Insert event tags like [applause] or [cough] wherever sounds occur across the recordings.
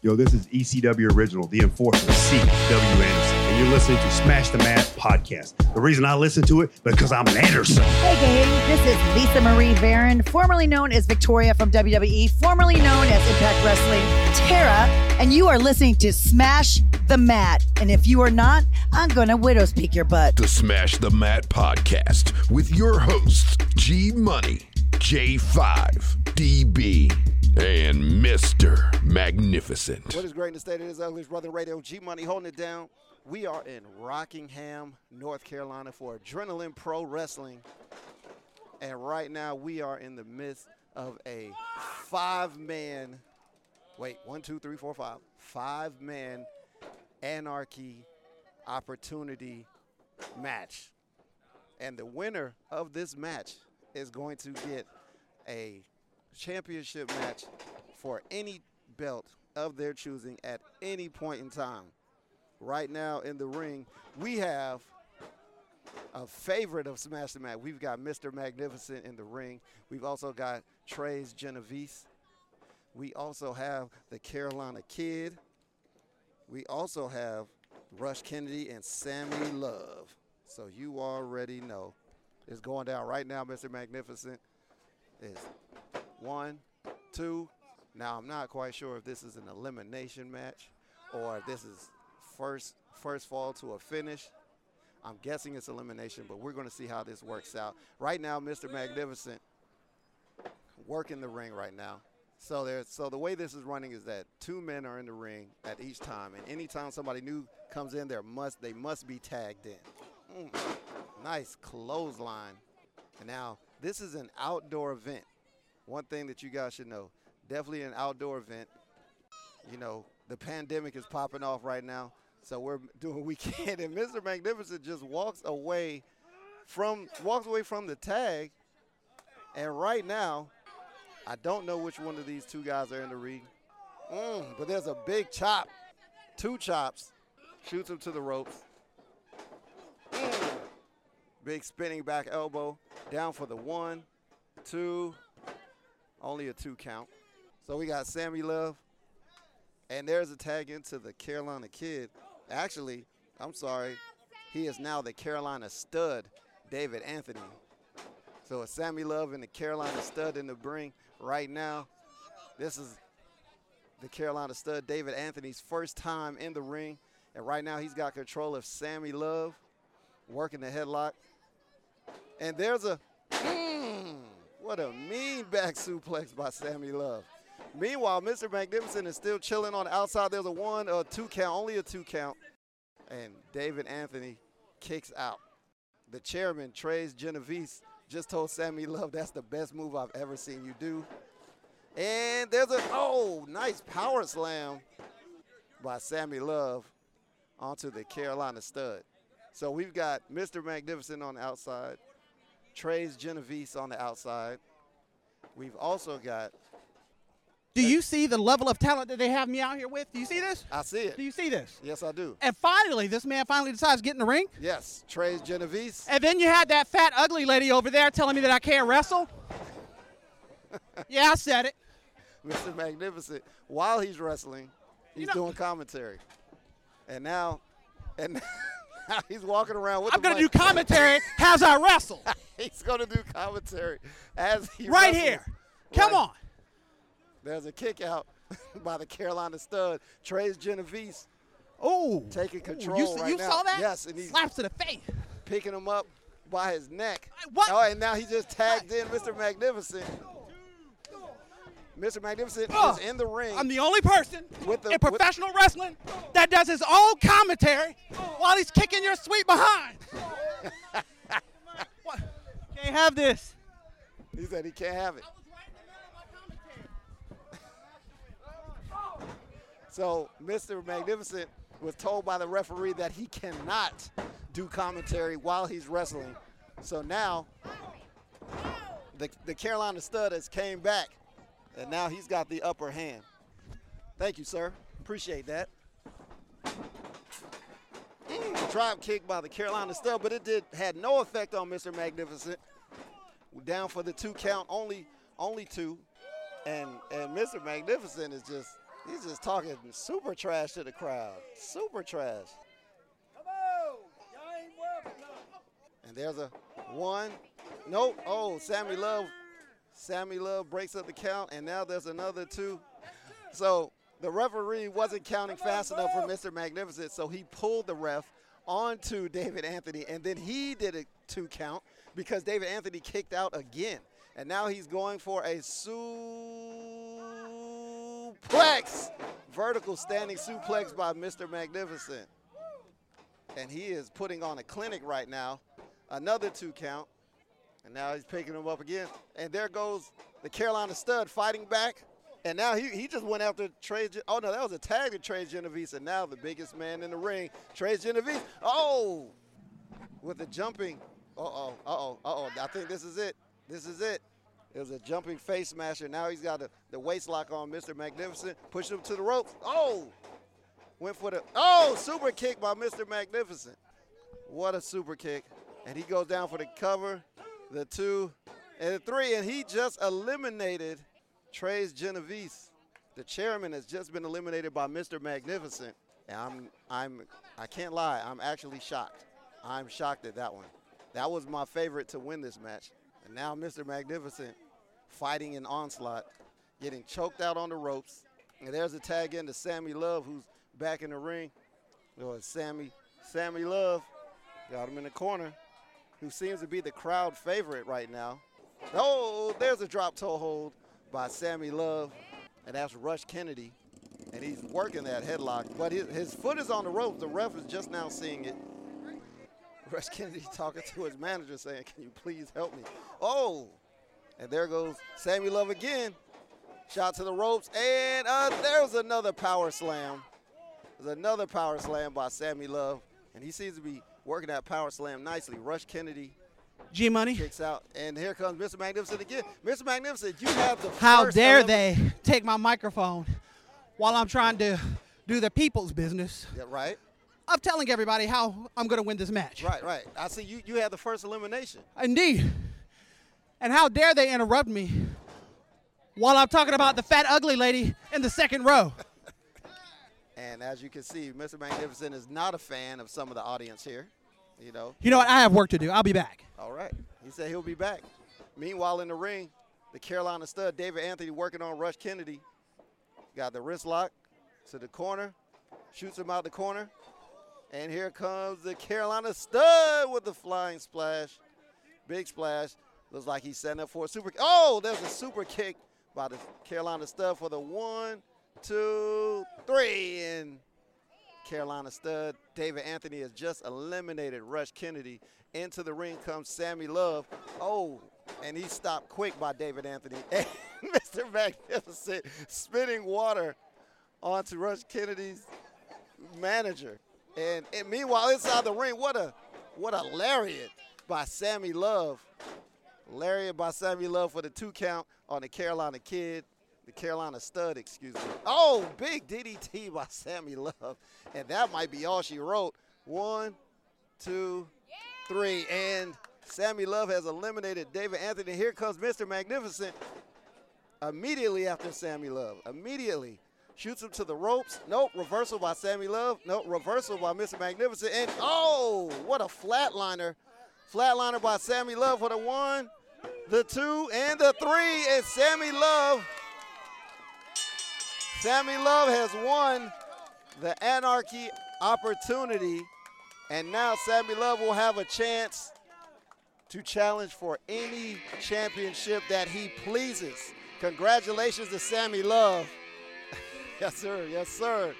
Yo, this is ECW Original, the enforcer, C. W. Anderson, and you're listening to Smash the Mat podcast. The reason I listen to it because I'm an Anderson. Hey, gang, this is Lisa Marie Varon, formerly known as Victoria from WWE, formerly known as Impact Wrestling, Tara, and you are listening to Smash the Mat. And if you are not, I'm gonna widow's peak your butt. The Smash the Mat podcast with your hosts, G Money, J5, DB, and Mr. Magnificent. What is great in the state of his ugly brother radio? G Money holding it down. We are in Rockingham, North Carolina for Adrenaline Pro Wrestling. And right now we are in the midst of a five man, wait, one, two, three, four, five, five man anarchy opportunity match. And the winner of this match is going to get a championship match for any belt of their choosing at any point in time. Right now in the ring, we have a favorite of Smash the Mat. We've got Mr. Magnificent in the ring. We've also got Trey's Genovese. We also have the Carolina Kid. We also have Rush Kennedy and Sammy Love. So you already know it's going down right now, Mr. Magnificent. Is one, two. Now I'm not quite sure if this is an elimination match or if this is first first fall to a finish. I'm guessing it's elimination, but we're going to see how this works out. Right now, Mr. Magnificent working the ring right now. So there's so the way this is running is that two men are in the ring at each time, and anytime somebody new comes in, there must they must be tagged in. Mm, nice clothesline. And now this is an outdoor event. One thing that you guys should know, definitely an outdoor event. You know, the pandemic is popping off right now, so we're [laughs] doing what we can. And Mr. Magnificent just walks away from walks away from the tag, and right now I don't know which one of these two guys are in the ring. Mm, but there's a big chop. Two chops. Shoots him to the ropes. Mm. Big spinning back elbow. Down for the one, two. Only a two count. So we got Sammy Love. And there's a tag into the Carolina Kid. Actually, I'm sorry. He is now the Carolina Stud, David Anthony. So it's Sammy Love and the Carolina Stud in the ring right now. This is the Carolina Stud, David Anthony's first time in the ring. And right now he's got control of Sammy Love, working the headlock. And there's a, mm, what a mean back suplex by Sammy Love. Meanwhile, Mr. Magnificent is still chilling on the outside. There's a one, a two count, only a two count. And David Anthony kicks out. The chairman, Trey's Genovese, just told Sammy Love that's the best move I've ever seen you do. And there's a, oh, nice power slam by Sammy Love onto the Carolina stud. So we've got Mr. Magnificent on the outside, Trey's Genovese on the outside. We've also got. Do you see the level of talent that they have me out here with? Do you see this? I see it. Do you see this? Yes, I do. And finally, this man finally decides to get in the ring. Yes, Trey's Genovese. And then you had that fat, ugly lady over there telling me that I can't wrestle. [laughs] yeah, I said it. Mr. Magnificent, while he's wrestling, he's You know- doing commentary. And now, and now [laughs] [laughs] he's walking around with I'm going to do commentary as I wrestle. [laughs] He's going to do commentary as he right wrestles. here. Come Right. on. There's a kick out [laughs] by the Carolina stud, Trey's Genovese, Oh. taking Ooh, control you, see- right you now. saw that? Yes, and he's Slaps to the face. picking him up by his neck. What? Oh, and now he just tagged in Mr. Magnificent. Mr. Magnificent is in the ring. I'm the only person With the- in professional wrestling that does his own commentary while he's kicking your sweet behind. [laughs] what? Can't have this. he said he can't have it. So Mr. Magnificent was told by the referee that he cannot do commentary while he's wrestling. So now the, the Carolina stud has came back, and now he's got the upper hand. Thank you, sir. Appreciate that. Mm, drop kick by the Carolina stud, but it did had no effect on Mr. Magnificent. Down for the two count, only only two, and and Mr. Magnificent is just He's just talking super trash to the crowd. Super trash. Come on! And there's a one. Nope. Oh, Sammy Love. Sammy Love breaks up the count, and now there's another two. So the referee wasn't counting fast enough for Mr. Magnificent, so he pulled the ref onto David Anthony, and then he did a two count because David Anthony kicked out again. And now he's going for a suplex. Vertical standing suplex by Mr. Magnificent. And he is putting on a clinic right now. Another two count. And now he's picking him up again. And there goes the Carolina stud fighting back. And now he, he just went after Trey. Oh, no, that was a tag to Trey Genovese. And now the biggest man in the ring, Trey Genovese. Oh, with the jumping. Uh oh, uh oh, uh oh. I think this is it. This is it. It was a jumping face smasher. Now he's got a, the waist lock on Mr. Magnificent. Push him to the ropes. Oh, went for the, oh, super kick by Mr. Magnificent. What a super kick. And he goes down for the cover, the two, and the three. And he just eliminated Trey's Genovese. The chairman has just been eliminated by Mr. Magnificent. And I'm, I'm, I can't lie, I'm actually shocked. I'm shocked at that one. That was my favorite to win this match. And now Mr. Magnificent fighting an onslaught, getting choked out on the ropes. And there's a tag in to Sammy Love, who's back in the ring. Oh, Sammy, Sammy Love, got him in the corner, who seems to be the crowd favorite right now. Oh, there's a drop toe hold by Sammy Love, and that's Rush Kennedy. And he's working that headlock, but his, his foot is on the rope. The ref is just now seeing it. Rush Kennedy [laughs] talking to his manager saying, Can you please help me? Oh, and there goes Sammy Love again. Shot to the ropes, and uh, there's another power slam. There's another power slam by Sammy Love, and he seems to be working that power slam nicely. Rush Kennedy G Money. kicks out, and here comes Mr. Magnificent again. Mr. Magnificent, you have the How dare they take my microphone while I'm trying to do the people's business Yeah, right, of telling everybody how I'm going to win this match. right, right. I see you. You had the first elimination. Indeed. And how dare they interrupt me while I'm talking about the fat, ugly lady in the second row? [laughs] And as you can see, Mr. Magnificent is not a fan of some of the audience here. You know, You know what? I have work to do. I'll be back. All right. He said he'll be back. Meanwhile, in the ring, the Carolina stud, David Anthony, working on Rush Kennedy. Got the wrist lock to the corner, shoots him out the corner. And here comes the Carolina stud with the flying splash. Big splash. Looks like he's setting up for a super. Oh, there's a super kick by the Carolina stud for the one, two, three. And Carolina stud. David Anthony has just eliminated Rush Kennedy. Into the ring comes Sammy Love. Oh, and he stopped quick by David Anthony. [laughs] And Mr. Magnificent spitting water onto Rush Kennedy's manager. And, and meanwhile, inside the ring, what a what a lariat by Sammy Love. Lariat by Sammy Love for the two count on the Carolina Kid, the Carolina Stud, excuse me. Oh, big DDT [laughs] by Sammy Love. And that might be all she wrote. One, two, three. And Sammy Love has eliminated David Anthony. Here comes Mr. Magnificent immediately after Sammy Love. Immediately. Shoots him to the ropes. Nope. Reversal by Sammy Love. Nope. Reversal by Mr. Magnificent. And oh, what a flatliner. Flatliner by Sammy Love for the one, the two, and the three. And Sammy Love. Sammy Love has won the Anarchy opportunity. And now Sammy Love will have a chance to challenge for any championship that he pleases. Congratulations to Sammy Love. [laughs] yes, sir. Yes, sir.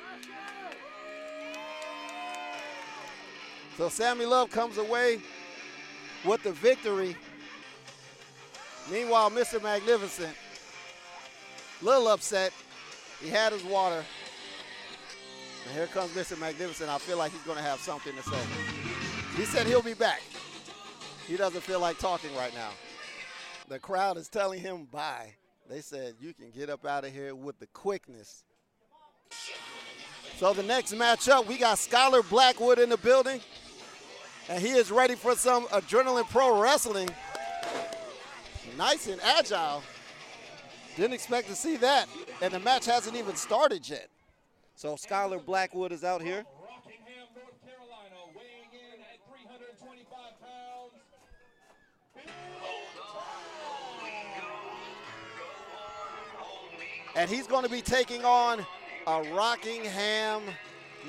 So Sammy Love comes away with the victory. Meanwhile, Mr. Magnificent, little upset. He had his water. And here comes Mr. Magnificent. I feel like he's going to have something to say. He said he'll be back. He doesn't feel like talking right now. The crowd is telling him bye. They said you can get up out of here with the quickness. So the next matchup, we got Skylar Blackwood in the building. And he is ready for some adrenaline pro wrestling. Nice and agile. Didn't expect to see that. And the match hasn't even started yet. So Skylar Blackwood is out here. Rockingham, North Carolina, weighing in at 325 pounds. And he's going to be taking on a Rockingham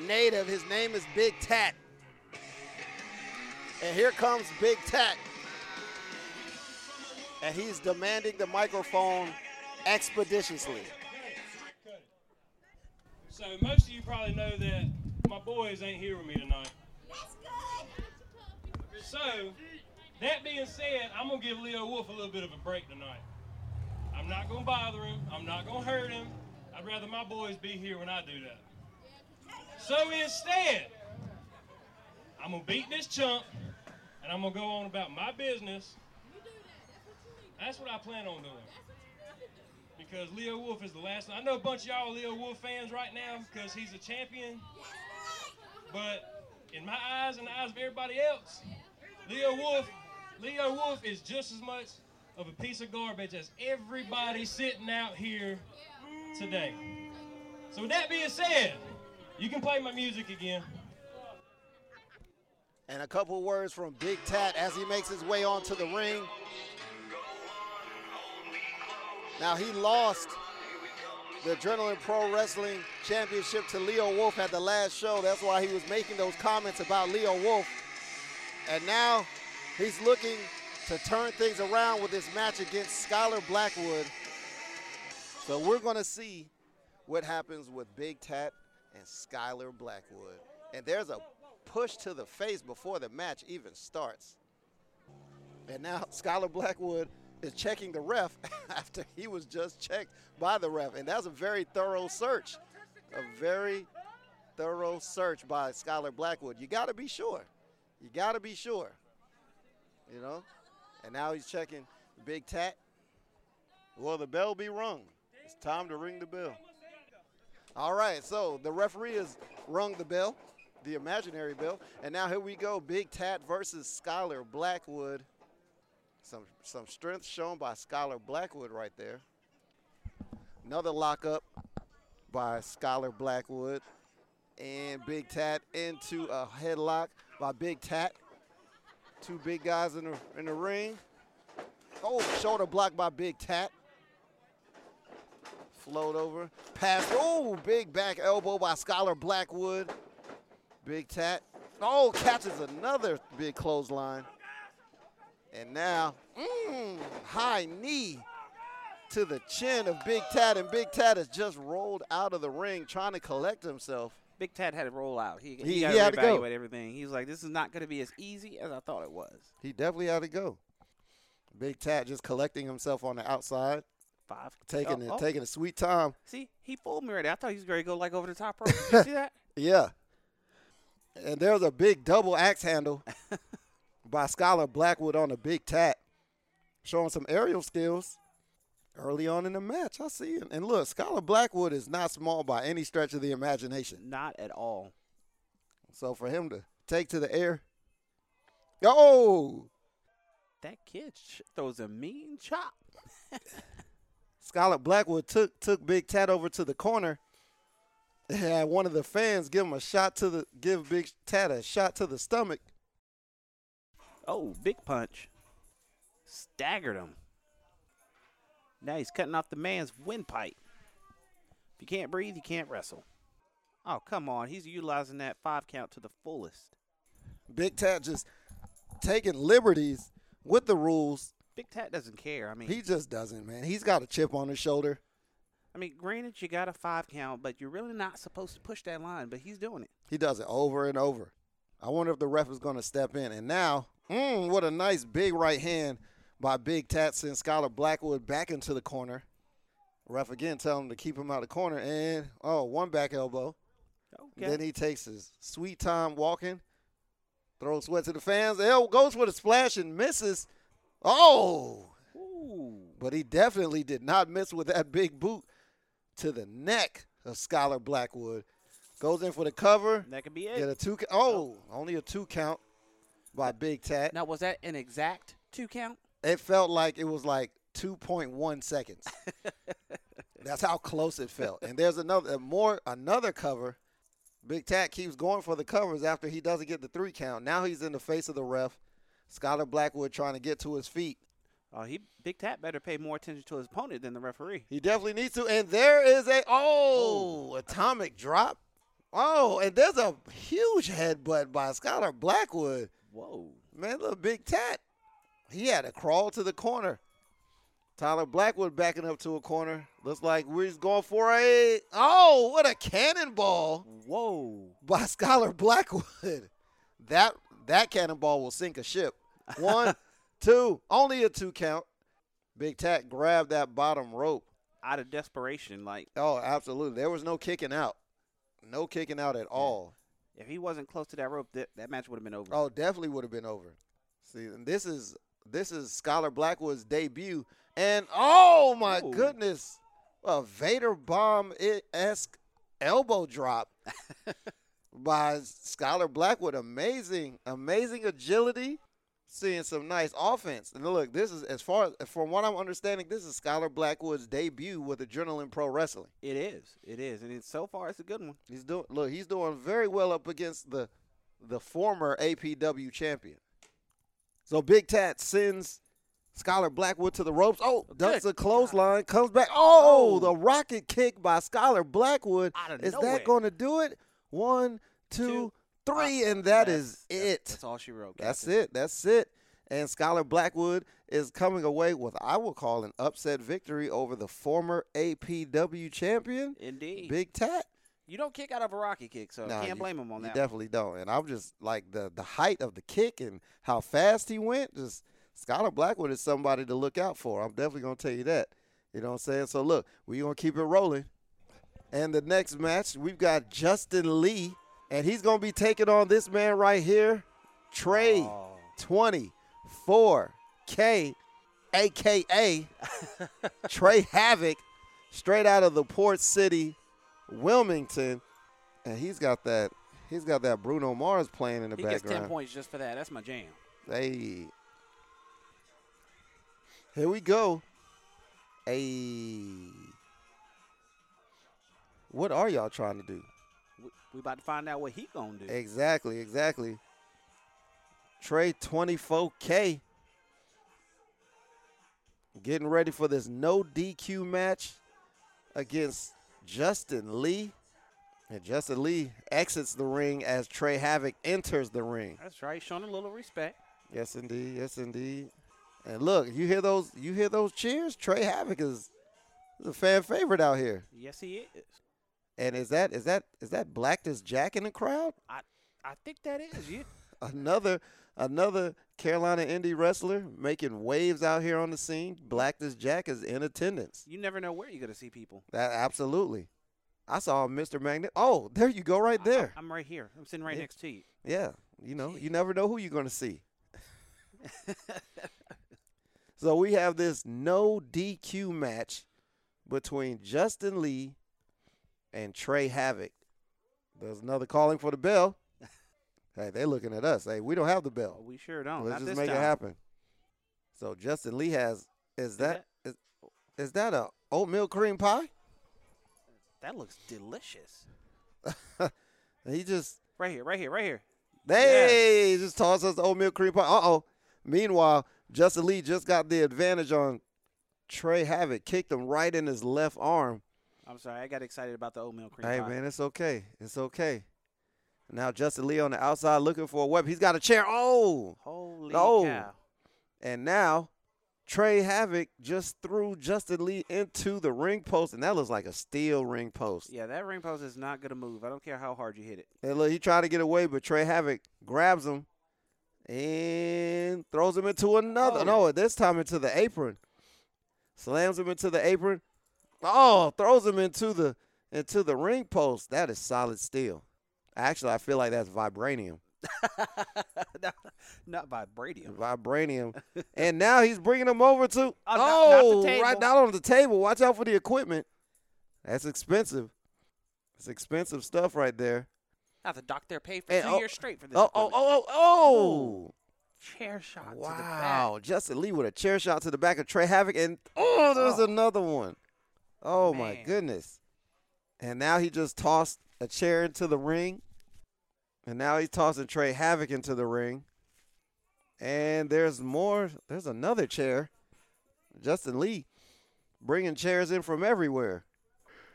native. His name is Big Tat. And here comes Big Tat. And he's demanding the microphone expeditiously. So most of you probably know that my boys ain't here with me tonight. So, that being said, I'm gonna give Leo Wolf a little bit of a break tonight. I'm not gonna bother him. I'm not gonna hurt him. I'd rather my boys be here when I do that. So instead, I'm gonna beat this chump, and I'm gonna go on about my business. That's what I plan on doing. Because Leo Wolf is the last. I know a bunch of y'all Leo Wolf fans right now because he's a champion. But in my eyes and the eyes of everybody else, Leo Wolf, Leo Wolf is just as much of a piece of garbage as everybody sitting out here today. So with that being said, you can play my music again. And a couple words from Big Tat as he makes his way onto the ring. Now he lost the Adrenaline Pro Wrestling Championship to Leo Wolf at the last show. That's why he was making those comments about Leo Wolf. And now he's looking to turn things around with this match against Skylar Blackwood. So we're going to see what happens with Big Tat and Skylar Blackwood. And there's a push to the face before the match even starts. And now [laughs] Skylar Blackwood is checking the ref [laughs] after he was just checked by the ref. And that's a very thorough search. A very thorough search by Skylar Blackwood. You got to be sure. You got to be sure. You know? And now he's checking Big Tat. Will the bell be rung? It's time to ring the bell. All right, so the referee has rung the bell, the imaginary bell. And now here we go Big Tat versus Skylar Blackwood. Some, some strength shown by Skylar Blackwood right there. Another lockup by Skylar Blackwood. And Big Tat into a headlock by Big Tat. Two big guys in the, in the ring. Oh, shoulder block by Big Tat. Float over. Pass. Oh, big back elbow by Skylar Blackwood. Big Tat. Oh, catches another big clothesline. And now, mm, high knee to the chin of Big Tat, and Big Tat has just rolled out of the ring trying to collect himself. Big Tat had to roll out. He, He- he, he had to go. everything. He was like, this is not going to be as easy as I thought it was. He definitely had to go. Big Tat just collecting himself on the outside, Five. taking oh, it, oh, taking a sweet time. See, he fooled me right there. I thought he was going to go like over the top rope. Did you see that? [laughs] Yeah. And there's a big double axe handle [laughs] by Skylar Blackwood on a big tat, showing some aerial skills early on in the match. I see it. And look, Skylar Blackwood is not small by any stretch of the imagination. Not at all. So for him to take to the air, oh, That kid sh- throws a mean chop. [laughs] Skylar Blackwood took took Big Tat over to the corner. and Had one of the fans give him a shot to the give Big Tat a shot to the stomach. Oh, big punch. Staggered him. Now he's cutting off the man's windpipe. If you can't breathe, you can't wrestle. Oh, come on. He's utilizing that five count to the fullest. Big Tat just taking liberties with the rules. Big Tat doesn't care. I mean, He just doesn't, man. He's got a chip on his shoulder. I mean, granted, you got a five count, but you're really not supposed to push that line. But he's doing it. He does it over and over. I wonder if the ref is going to step in. And now, mm, what a nice big right hand by Big Tat sends Skylar Blackwood back into the corner. Ref again telling him to keep him out of the corner. And, oh, one back elbow. Okay. Then he takes his sweet time walking, throws sweat to the fans. El goes for the splash and misses. Oh, Ooh. but he definitely did not miss with that big boot to the neck of Skylar Blackwood. Goes in for the cover. That could be Get it. a two. Oh, only a two count by Big Tat. Now, was that an exact two count? It felt like it was like 2.1 seconds. [laughs] That's how close it felt. And there's another more another cover. Big Tat keeps going for the covers after he doesn't get the three count. Now he's in the face of the ref. Skylar Blackwood trying to get to his feet. Oh, he Big Tat better pay more attention to his opponent than the referee. He definitely needs to. And there is a oh, oh. atomic drop. Oh, and there's a huge headbutt by Skylar Blackwood. Whoa. Man, look, Big Tat. He had to crawl to the corner. Skylar Blackwood backing up to a corner. Looks like we're just going for a oh, what a cannonball Whoa. by Skylar Blackwood. That that cannonball will sink a ship. One, [laughs] two, only a two count. Big Tat grabbed that bottom rope. Out of desperation, like Oh, absolutely. There was no kicking out. No kicking out at all. If he wasn't close to that rope, that, that match would have been over. Oh, definitely would have been over. See, and this is this is Scholar Blackwood's debut, and oh my Ooh. goodness, a Vader bomb esque elbow drop [laughs] by Scholar Blackwood. Amazing, amazing agility. Seeing some nice offense, and look, this is as far from what I'm understanding, this is Scholar Blackwood's debut with Adrenaline Pro Wrestling. It is. It is. And it's, so far, it's a good one. He's doing look, he's doing very well up against the the former APW champion. So Big Tat sends Scholar Blackwood to the ropes. Oh, ducks a clothesline, comes back. Oh, Oh. the rocket kick by Scholar Blackwood. Is nowhere. that going to do it? One, two, Two. Three, Uh, and that's- is it. That's all she wrote. That's it. That's it. And Scholar Blackwood is coming away with, I will call an upset victory over the former APW champion, Indeed. Big Tat. You don't kick out of a rocky kick, so Nah, can't you- blame him on that. definitely don't. And I'm just like the the height of the kick and how fast he went. Just Scholar Blackwood is somebody to look out for. I'm definitely gonna tell you that. You know what I'm saying? So look, we're gonna keep it rolling. And the next match, we've got Justin Lee, and he's gonna be taking on this man right here, Trey Oh. 24K, aka Trey Havoc, straight out of the Port City, Wilmington, and he's got that. He's got that Bruno Mars playing in the He gets background. 10 points just for that. That's my jam. Hey. Here we go. Hey. What are y'all trying to do? We, we about to find out what he gonna do. Exactly, exactly. Trey 24K. Getting ready for this no DQ match against Justin Lee. And Justin Lee exits the ring as Trey Havoc enters the ring. That's right. Showing a little respect. Yes, indeed. Yes, indeed. And look, you hear those? You hear those cheers? Trey Havoc is, is a fan favorite out here. Yes, he is. And is that is that is that Blackness Jack in the crowd? I I think that is you. [laughs] Another another Carolina indie wrestler making waves out here on the scene. Blackness Jack is in attendance. You never know where you're gonna see people. That absolutely. I saw Mr. Magnet. Oh, there you go, right there. I, am right here. I'm sitting right Yeah. next to you. Yeah, you know, you never know who you're going to see. [laughs] so we have this no DQ match between Justin Lee and Trey Havoc. There's another calling for the bell. [laughs] hey, they're looking at us. Hey, we don't have the bell. we sure don't. Let's Not just this make time. it happen. So Justin Lee has is that is, is that a oatmeal cream pie? That looks delicious. [laughs] he just Right here, right here, right here. Hey, just toss us the oatmeal cream pie. Uh oh. Meanwhile, Justin Lee just got the advantage on Trey Havoc. Kicked him right in his left arm. I'm sorry, I got excited about the oatmeal cream Hey pie. man, it's okay. It's okay. Now Justin Lee on the outside looking for a weapon. He's got a chair. Oh, Holy No. cow! and now Trey Havoc just threw Justin Lee into the ring post, and that looks like a steel ring post. Yeah, that ring post is not gonna move. I don't care how hard you hit it. And look, he tried to get away, but Trey Havoc grabs him and throws him into another. Oh. No, this time into the apron. Slams him into the apron. Oh, throws him into the into the ring post. That is solid steel. Actually, I feel like that's vibranium. [laughs] not, not vibranium. Vibranium. [laughs] and now he's bringing him over to oh, not- not oh, right down on the table. Watch out for the equipment. That's expensive. It's expensive stuff right there. I the doctor paid for Hey, two oh, years straight for this. Oh, oh, equipment. oh, oh, oh. chair shot to the back. Wow, Justin Lee with a chair shot to the back of Trey Havoc, and oh, there's Oh. another one. Oh my goodness! And now he just tossed a chair into the ring, and now he's tossing Trey Havoc into the ring. And there's more. There's another chair. Justin Lee bringing chairs in from everywhere.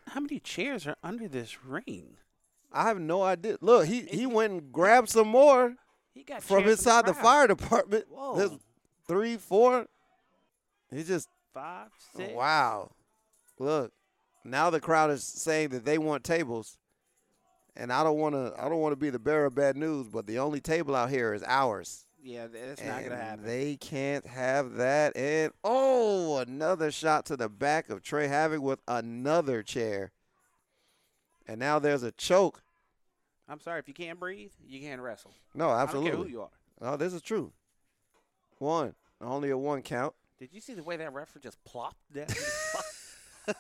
How many chairs are under this ring? I have no idea. Look, he he went and grabbed some more He got from inside the crowd. fire department. Whoa. There's three, four. He just Five, oh, six. Wow. Look, now the crowd is saying that they want tables. And I don't want to I don't want to be the bearer of bad news, but the only table out here is ours. Yeah, that's not gonna happen. They can't have that. And oh, another shot to the back of Trey Havoc with another chair. And now there's a choke. I'm sorry, if you can't breathe, you can't wrestle. No, I absolutely. don't care who you are. Oh, this is true. One. Only a one count. Did you see the way that referee just plopped down? [laughs] [laughs] [laughs]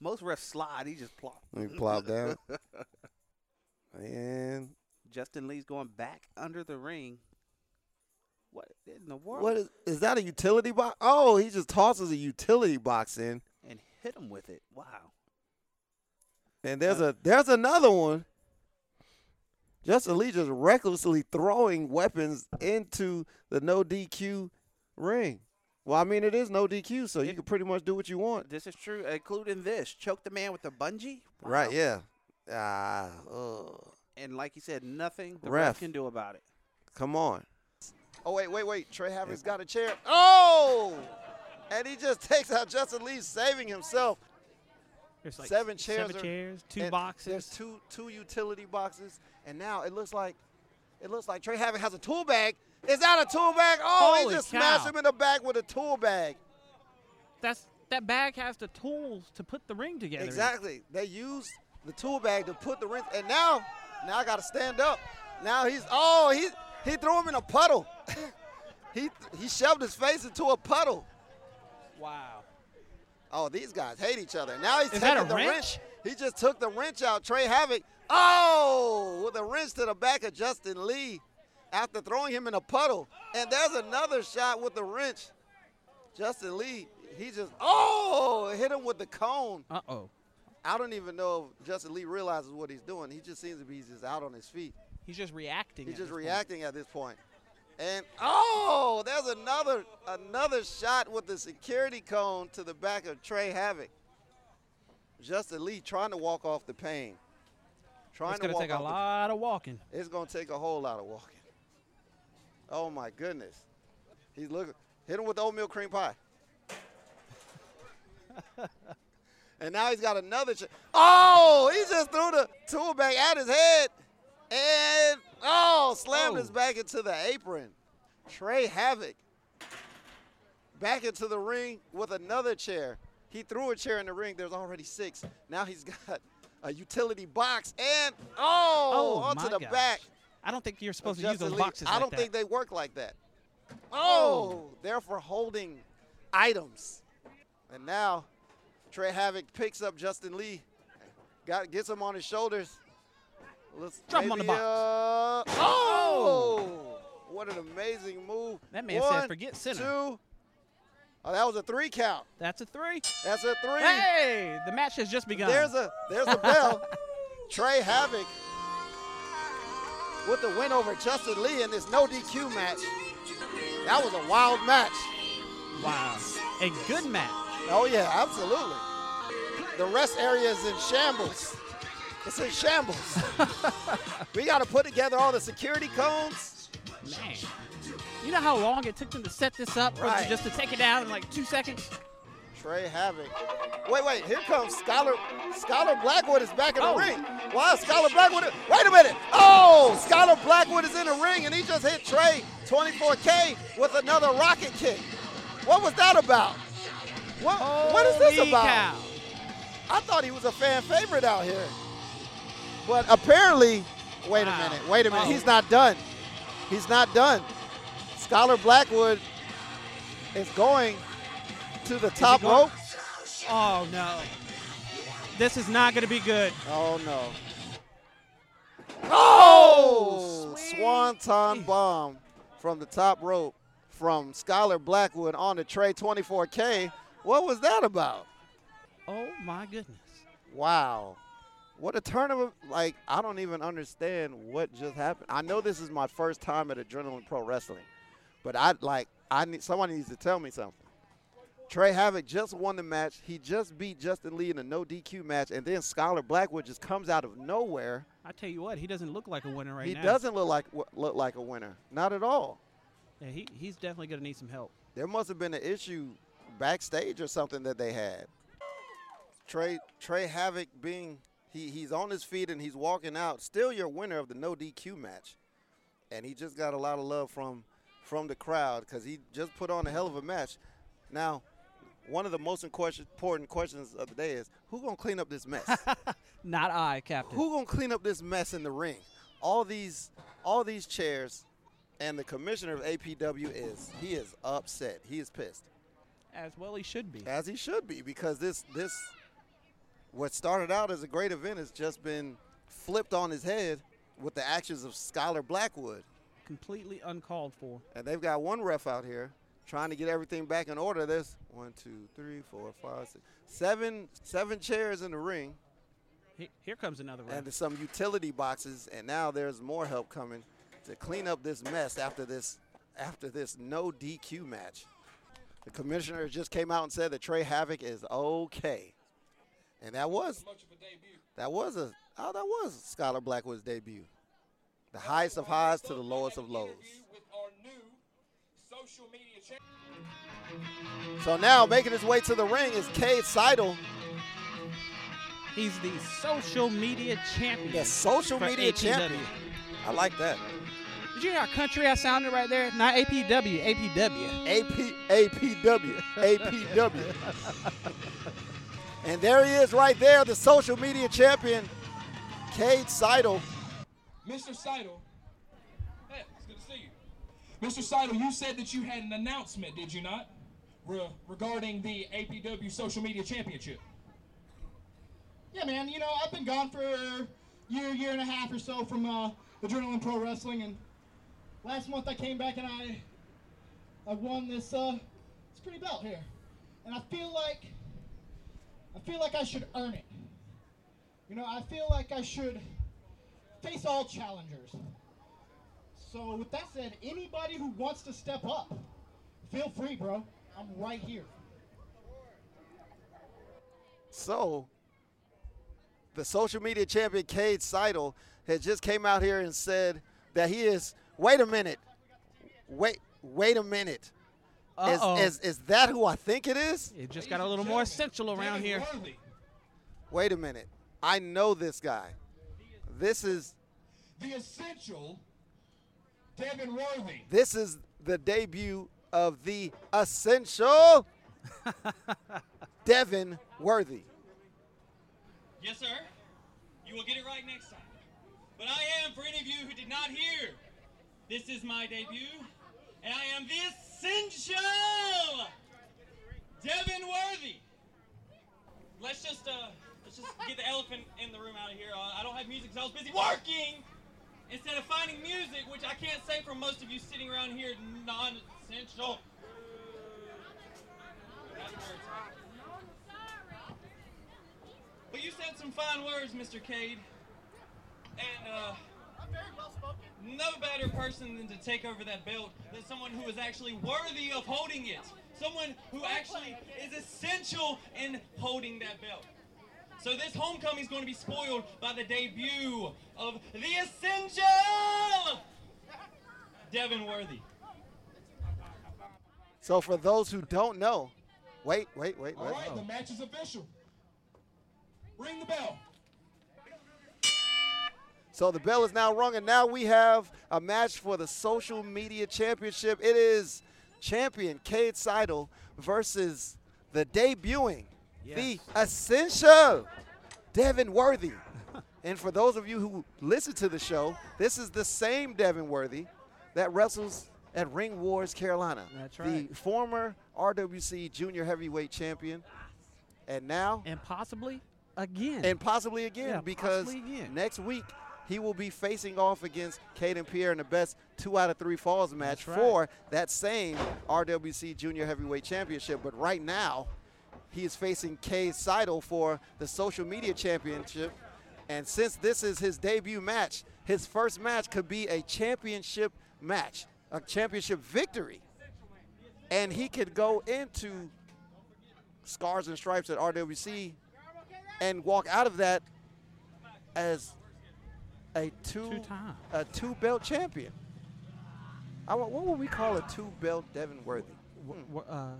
Most refs slide. He just. Let me plop down. [laughs] And Justin Lee's going back under the ring. What in the world? What is is that a utility box? Oh, he just tosses a utility box in. and hit him with it. Wow. And there's uh, a there's another one. Justin Lee just recklessly throwing weapons into the no DQ ring. Well, I mean it is no DQ, so you can pretty much do what you want. This is true, including this. Choke the man with a bungee. Wow. Right, yeah. Ah, ugh. And like you said, nothing the Ref. ref can do about it. come on. Oh wait, wait, wait. Trey Havoc's got a chair. Oh! And he just [laughs] takes out Justin Lee, saving himself. There's like Seven chairs seven are- chairs, two And boxes. There's two two utility boxes, and now it looks like it looks like Trey Havoc has a tool bag. Is that a tool bag? Oh, Holy he just cow. smashed him in the back with a tool bag. That's that bag has the tools to put the ring together. Exactly. They used the tool bag to put the ring, and now now I got to stand up. Now he's oh he he threw him in a puddle. [laughs] he he shoved his face into a puddle. Wow. Oh, these guys hate each other. Now he's Is taking that a the wrench? He just took the wrench out. Trey Havoc. Oh, with a wrench to the back of Justin Lee after throwing him in a puddle. And there's another shot with the wrench. Justin Lee, he just, oh, hit him with the cone. Uh oh. I don't even know if Justin Lee realizes what he's doing. He just seems to be just out on his feet. He's just reacting. He's at just this point. reacting at this point. And oh, there's another another shot with the security cone to the back of Trey Havoc. Justin Lee trying to walk off the pain. Trying It's to gonna walk take a off the- lot of walking. It's gonna take a whole lot of walking. Oh my goodness. He's looking hit him with the oatmeal cream pie. [laughs] and now he's got another ch- Oh, he just threw the tool bag at his head. And oh, slammed his Oh. back into the apron. Trey Havoc back into the ring with another chair. He threw a chair in the ring. There's already six. Now he's [laughs] got a utility box and oh, Oh, onto the gosh. back. I don't think you're of supposed to use Justin those Lee. boxes. I like don't that. think they work like that. Oh, they're for holding items. And now Trey Havoc picks up Justin Lee, got gets him on his shoulders. Let's Drop him on the box. uh, oh, what an amazing move! That man One, said, "Forget center." Two. Oh, that was a three count. That's a three. That's a three. Hey, the match has just begun. There's a there's a bell. [laughs] Trey Havoc with the win over Justin Lee in this no DQ match. That was a wild match. wow, a good match. Oh yeah, absolutely. The rest area is in shambles. It's in shambles. [laughs] we got to put together all the security cones. Man, you know how long it took them to set this up, Right. just to take it down in like two seconds? Trey Havoc. Wait, wait, here comes Scholar. Scholar Blackwood is back in Oh. the ring. Wow, Scholar Blackwood. Wait a minute. Oh, Scholar Blackwood is in the ring and he just hit Trey 24K with another rocket kick. What was that about? What, what is this about? cow. I thought he was a fan favorite out here. But apparently, wait Wow. a minute, wait a minute. Oh. He's not done. He's not done. Scholar Blackwood is going to the top rope. Oh no, this is not going to be good. Oh no. Oh! oh Sweep swanton bomb from the top rope from Skylar Blackwood on the Trey 24K. What was that about? Oh my goodness. Wow. What a turn of, Like, I don't even understand what just happened. I know this is my first time at Adrenaline Pro Wrestling, but I like, I need, someone needs to tell me something. Trey Havoc just won the match. He just beat Justin Lee in a no DQ match, and then Scholar Blackwood just comes out of nowhere. I tell you what, he doesn't look like a winner right he now. He doesn't look like look like a winner. Not at all. Yeah, he, he's definitely going to need some help. There must have been an issue backstage or something that they had. Trey Trey Havoc being he, he's on his feet and he's walking out. Still your winner of the no DQ match. And he just got a lot of love from from the crowd because he just put on a hell of a match. Now, one of the most important questions of the day is who gonna clean up this mess? [laughs] Not I, Captain. who gonna clean up this mess in the ring? All these all these chairs and the commissioner of APW is he is upset. He is pissed. As well he should be. As he should be, because this this what started out as a great event has just been flipped on his head with the actions of Skylar Blackwood. Completely uncalled for. And they've got one ref out here trying to get everything back in order. There's one, two, three, four, five, six, seven, seven chairs in the ring, Here comes another and round. there's some utility boxes, and now there's more help coming to clean up this mess after this after this no DQ match. The commissioner just came out and said that Trey Havoc is okay. And that was that was a oh that was Skylar Blackwood's debut. The highest of highs to the lowest of lows. So now making his way to the ring is Cade Seidel, He's the social media champion. the social media APW. champion. I like that. Did you hear how country I sounded right there? Not APW, APW. AP, APW, APW. and there he is right there, the social media champion, Cade Seidel. Mr. Seidel. Hey, it's good to see you. Mr. Seidel, you said that you had an announcement, did you not? Re- regarding the APW Social Media Championship. Yeah, man. You know, I've been gone for a year, year and a half or so from uh, Adrenaline Pro Wrestling, and last month I came back and I, I won this, uh, this pretty belt here, and I feel like, I feel like I should earn it. You know, I feel like I should face all challengers. So with that said, anybody who wants to step up, feel free, bro. I'm right here. So, the social media champion, Cade Seidel, has just came out here and said that he is, wait a minute, wait, wait a minute. Is, Uh-oh. is, is that who I think it is? It just got a little more essential around here. Wait a minute. I know this guy. This is the essential Devin Worthy. this is the debut of the essential [laughs] Devin Worthy. Yes, sir. You will get it right next time. But I am, for any of you who did not hear, this is my debut, and I am the essential Devin Worthy. Let's just uh, let's just get the elephant in the room out of here. Uh, I don't have music because I was busy working instead of finding music, which I can't say for most of you sitting around here non-essential. That's where it's at. But you said some fine words, Mr. Cade. And uh, no better person than to take over that belt than someone who is actually worthy of holding it. Someone who actually is essential in holding that belt. So this homecoming is going to be spoiled by the debut of the essential Devin Worthy. So for those who don't know, wait, wait, wait, All wait. right, the match is official. Ring the bell. So the bell is now rung, and now we have a match for the social media championship. It is champion Cade Seidel versus the debuting, the essential Devin Worthy. [laughs] and for those of you who listen to the show, this is the same Devin Worthy that wrestles at Ring Wars Carolina. That's right. The former RWC junior heavyweight champion. And now And possibly again. and possibly again Yeah, because possibly again. next week he will be facing off against Caden Pierre in the best two out of three falls match right. for that same RWC Junior Heavyweight Championship. But right now, he is facing Cade Seidel for the social media championship. And since this is his debut match, his first match could be a championship match, a championship victory. And he could go into Scars and Stripes at RWC and walk out of that as a two, Two-time. a two belt champion. I, what would we call a two belt Devin Worthy? W- w- uh,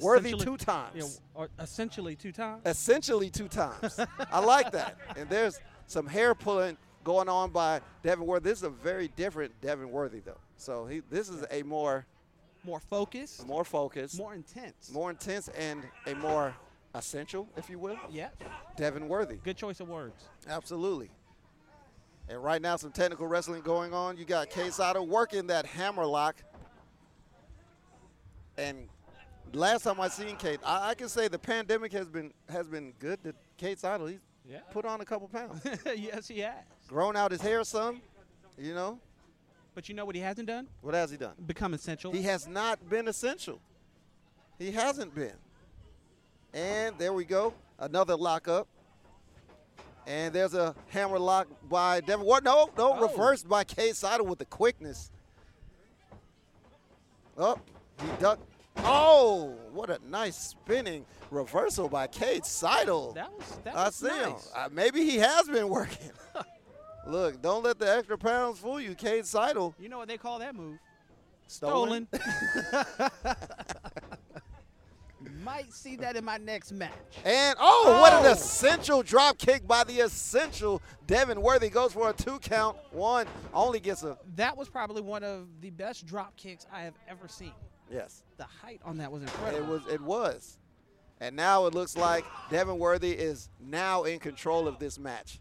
Worthy two times. Or essentially two times. essentially two times. I like that. [laughs] And there's some hair pulling going on by Devin Worthy. This is a very different Devin Worthy, though. So he, this is a more More focused, more focused, more intense. more intense, and a more essential, if you will, Yeah, Devin Worthy. good choice of words. Absolutely. And right now, some technical wrestling going on. You got Cade Seidel working that hammer lock. And last time I seen Cade, I, I can say the pandemic has been has been good to Cade Seidel. He's Yeah. put on a couple pounds, [laughs] yes, he has. grown out his hair some. You know But you know what he hasn't done? what has he done? Become essential. He has not been essential. He hasn't been. And there we go, another lockup. And there's a hammer lock by Devin Ward. No, no, Oh. reversed by Cade Seidel with the quickness. Up, he ducked. Oh, what a nice spinning reversal by Cade Seidel. that was that I was see him. Uh, maybe he has been working. [laughs] Look, don't let the extra pounds fool you. Cade Seidel You know what they call that move? stolen. Stolen. [laughs] Might see that in my next match. And oh, what an Oh. essential drop kick by the essential Devin Worthy goes for a two count. One only gets a That was probably one of the best drop kicks I have ever seen. Yes. The height on that was incredible. It was it was. And now it looks like Devin Worthy is now in control of this match.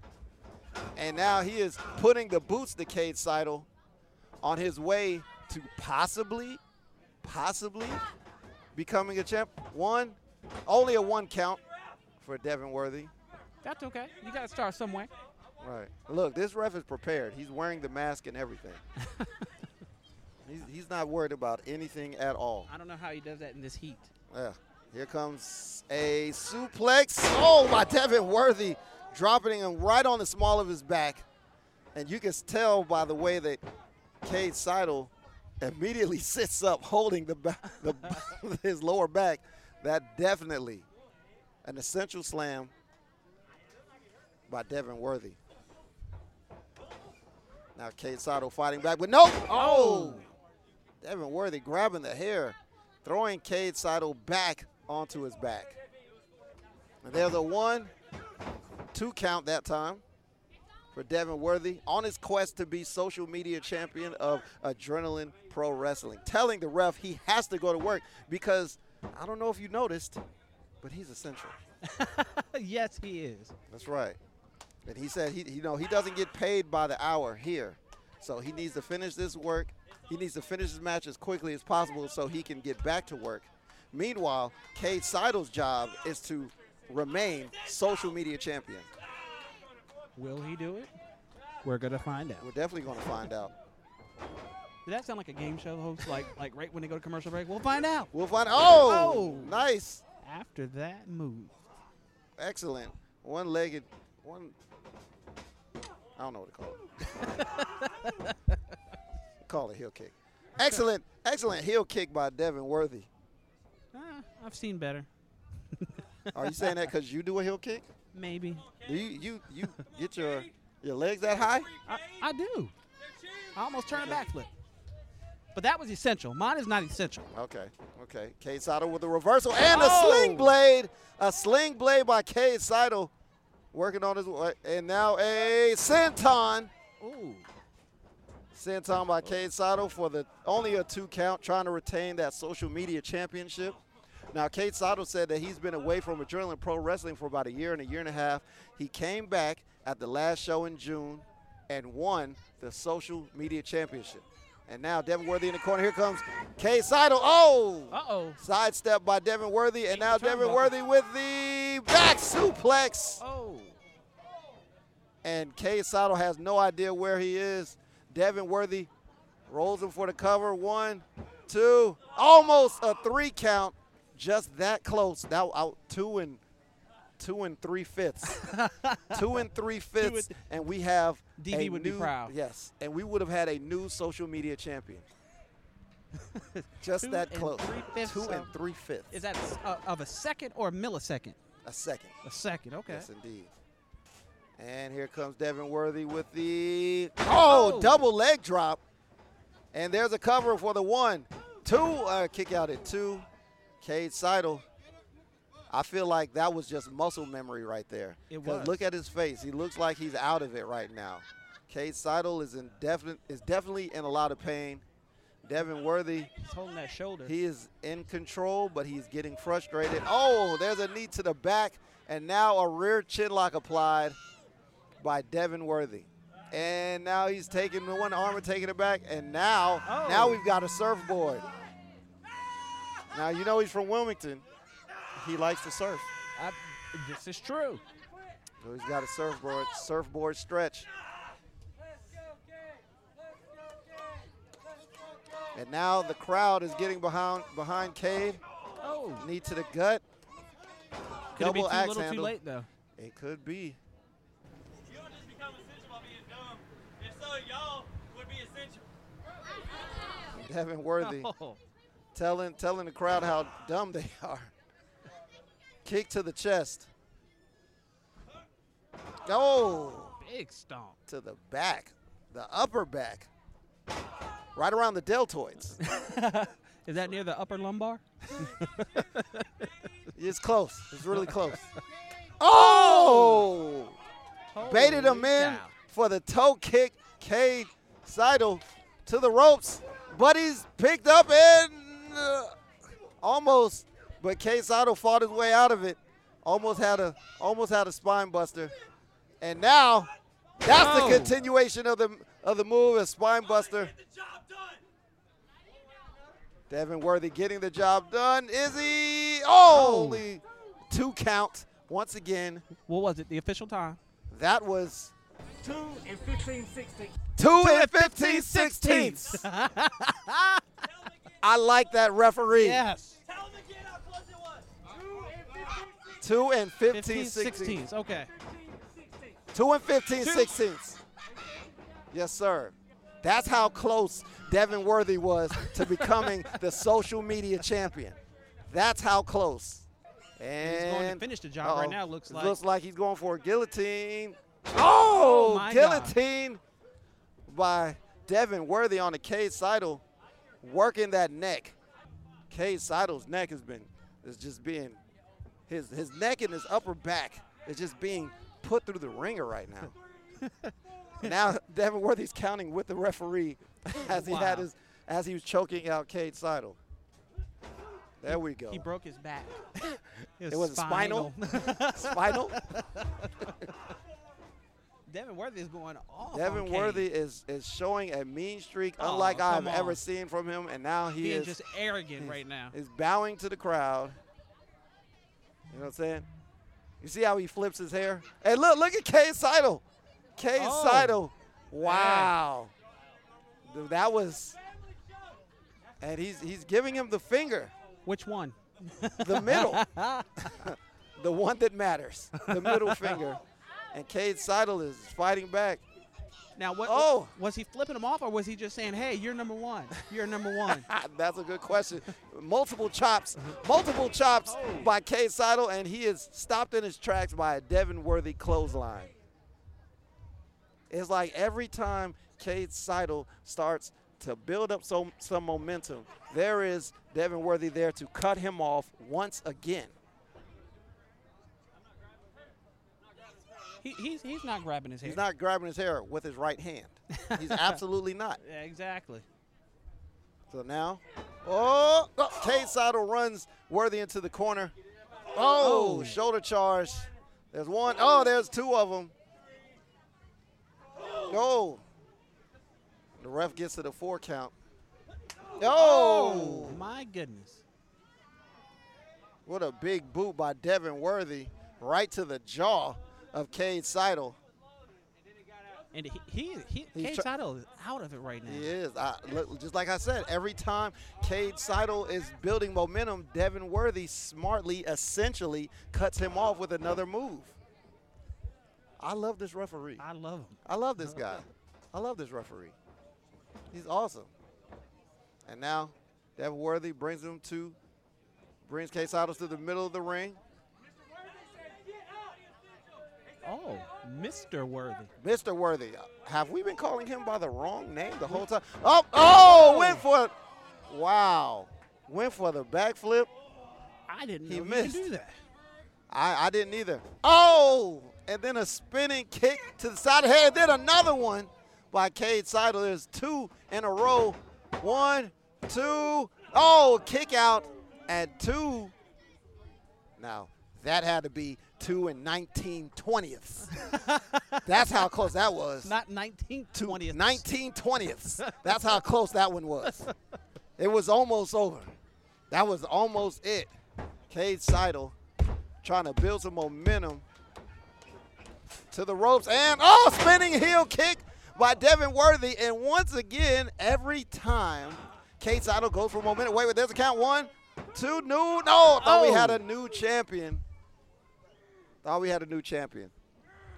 And now he is putting the boots to Cade Seidel on his way to possibly, possibly becoming a champ. One, only a one count for Devin Worthy. That's okay. You got to start somewhere. Right. Look, this ref is prepared. He's wearing the mask and everything. [laughs] he's, he's not worried about anything at all. I don't know how he does that in this heat. Yeah. Here comes a suplex. Oh, by Devin Worthy, dropping him right on the small of his back. And you can tell by the way that Cade Seidel immediately [laughs] sits up, holding the, ba- [laughs] the [laughs] his lower back. That definitely an essential slam by Devin Worthy. Now Cade Seidel fighting back, but nope. Oh, oh. Devin Worthy grabbing the hair, throwing Cade Seidel back onto his back. And there's a one, two count that time for Devin Worthy on his quest to be social media champion of Adrenaline Pro Wrestling, telling the ref he has to go to work because I don't know if you noticed, but he's essential. [laughs] yes, he is. That's right. And he said he, you know, he doesn't get paid by the hour here, so he needs to finish this work. He needs to finish his match as quickly as possible so he can get back to work. Meanwhile, Cade Seidel's job is to remain social media champion. Will he do it? We're gonna find out. We're definitely going to find out. Did that sound like a game show host? like, like right when they go to commercial break? We'll find out. We'll find. Oh, Oh. nice, After that move. excellent, one-legged, one. I don't know what to call it. [laughs] call it a heel kick. Excellent, excellent heel kick by Devin Worthy. Ah, I've seen better. [laughs] Are you saying that because you do a heel kick? Maybe. Do you you you get your your legs that high? I, I do. I almost turned a backflip. But that was essential. Mine is not essential. Okay, okay. Cade Seidel with a reversal and Oh. a sling blade, a sling blade by Cade Seidel, working on his way, and now a senton. Ooh. Senton by Cade Seidel for the only a two count, trying to retain that social media championship. Now, Cade Seidel said that he's been away from Adrenaline Pro Wrestling for about a year and a year and a half. He came back at the last show in June and won the social media championship. And now Devin Worthy in the corner. Here comes Cade Seidel. Oh! Uh-oh. Sidestep by Devin Worthy, and now Devin. Worthy with the back suplex. Oh. and Cade Seidel has no idea where he is. Devin Worthy rolls him for the cover. One, two, almost a three count. Just that close. Now out two and two and three fifths. [laughs] two and three fifths, and we have a would be new- proud. Yes, and we would have had a new social media champion. [laughs] Just that close. Two and three fifths. Is that s- uh, of a second or a millisecond? A second. A second. Okay. Yes, indeed. And here comes Devin Worthy with the oh, Oh. double leg drop. And there's a cover for the one, two, uh, kick out at two. Cade Seidel. I feel like that was just muscle memory right there. It was. Look at his face. He looks like he's out of it right now. Cade Seidel is in definite is definitely in a lot of pain. Devin Worthy He's holding that shoulder. he is in control, but he's getting frustrated. Oh, there's a knee to the back, and now a rear chin lock applied by Devin Worthy. And now he's taking the one arm and taking it back, and now Oh. now we've got a surfboard. Now you know he's from Wilmington. He likes to surf. I, this is true. So he's got a surfboard, surfboard stretch. And now the crowd is getting behind behind Cade. Oh. Knee to the gut. Could it be Double too axe little, handle. too late though? It could be. You don't just become essential by being dumb. If so, y'all would be essential. Devin Worthy Oh. telling telling the crowd how dumb they are. Kick to the chest. Oh, Big stomp. to the back, the upper back, right around the deltoids. [laughs] Is that near the upper lumbar? [laughs] It's close. It's really close. [laughs] Oh! oh! Baited him Holy in cow. for the toe kick. Cade Seidel to the ropes, but he's picked up and uh, almost, but Cade Seidel fought his way out of it. Almost had a almost had a spine buster, and now that's Oh. the continuation of the of the move, a spine buster. Devin Worthy getting the job done. Is he? Oh, only two count once again. What was it? The official time? That was Two and 15 16. two and 15 sixteenths. I like that referee. Yes. Two and 15, 15 16. 16. Okay. Two and 15 Two. sixteenths. Yes, sir. That's how close Devin Worthy was to becoming the social media champion. That's how close. And He's going to finish the job right uh-oh. now, looks like. Looks like he's going for a guillotine. Oh, Oh, my God. guillotine by Devin Worthy on the Cade Seidel, working that neck. Cade Seidel's neck has been is just being his his neck and his upper back is just being put through the ringer right now. [laughs] now Devin Worthy's counting with the referee [laughs] as he had his as he was choking out Cade Seidel. There we go. He broke his back. [laughs] It was spinal? Spinal? Devin Worthy is going off. Devin on. Worthy is is showing a mean streak Oh, unlike I've come ever seen from him, and now he being is just arrogant right now. is bowing to the crowd. You know what I'm saying? You see how he flips his hair? Hey, look, look at Cade Seidel. Cade Oh. Seidel. Wow. Dude, That was and he's he's giving him the finger. Which one? The middle. [laughs] [laughs] the one that matters. The middle [laughs] finger. And Cade Seidel is fighting back. Now, what? Oh. was he flipping him off, or was he just saying, "Hey, you're number one. You're number [laughs] one"? That's a good question. multiple chops, multiple chops Oh. by Cade Seidel, and he is stopped in his tracks by a Devin Worthy clothesline. It's like every time Cade Seidel starts to build up some, some momentum, there is Devin Worthy there to cut him off once again. He, he's he's not grabbing his hair. He's not grabbing his hair with his right hand. He's [laughs] absolutely not. Yeah, exactly. So now, oh, oh Cade Seidel runs Worthy into the corner. Oh, Oh. shoulder charge. There's one. Oh, there's two of them. Oh. The ref gets to the four count. Oh. oh, my goodness. what a big boot by Devin Worthy right to the jaw of Cade Seidel. And he, he, he He's Cade try- Seidel is out of it right now. He is. I, look, just like I said, every time Cade Seidel is building momentum, Devin Worthy smartly, essentially, cuts him off with another move. I love this referee. I love him. I love this guy. I love this referee. He's awesome. And now, Devin Worthy brings him to, brings Cade Seidel to the middle of the ring. Oh, Mr. Worthy. Mr. Worthy. Have we been calling him by the wrong name the whole time? Oh, oh, went for it. Wow. Went for the backflip. I didn't He know missed. could do that. I, I didn't either. Oh, and then a spinning kick to the side of the head. Then another one by Cade Seidel. There's two in a row. One, two. Oh, kick out at two. Now, that had to be two and 19 twentieths. [laughs] That's how close that was. Not 19 to 20th. 19 twentieths. [laughs] That's how close that one was. It was almost over. That was almost it. Cade Seidel trying to build some momentum to the ropes and oh, spinning heel kick by Devin Worthy. And once again, every time Cade Seidel goes for momentum. Wait, wait, there's a count. One, two, new. No, thought we had oh. a new champion. Thought we had a new champion.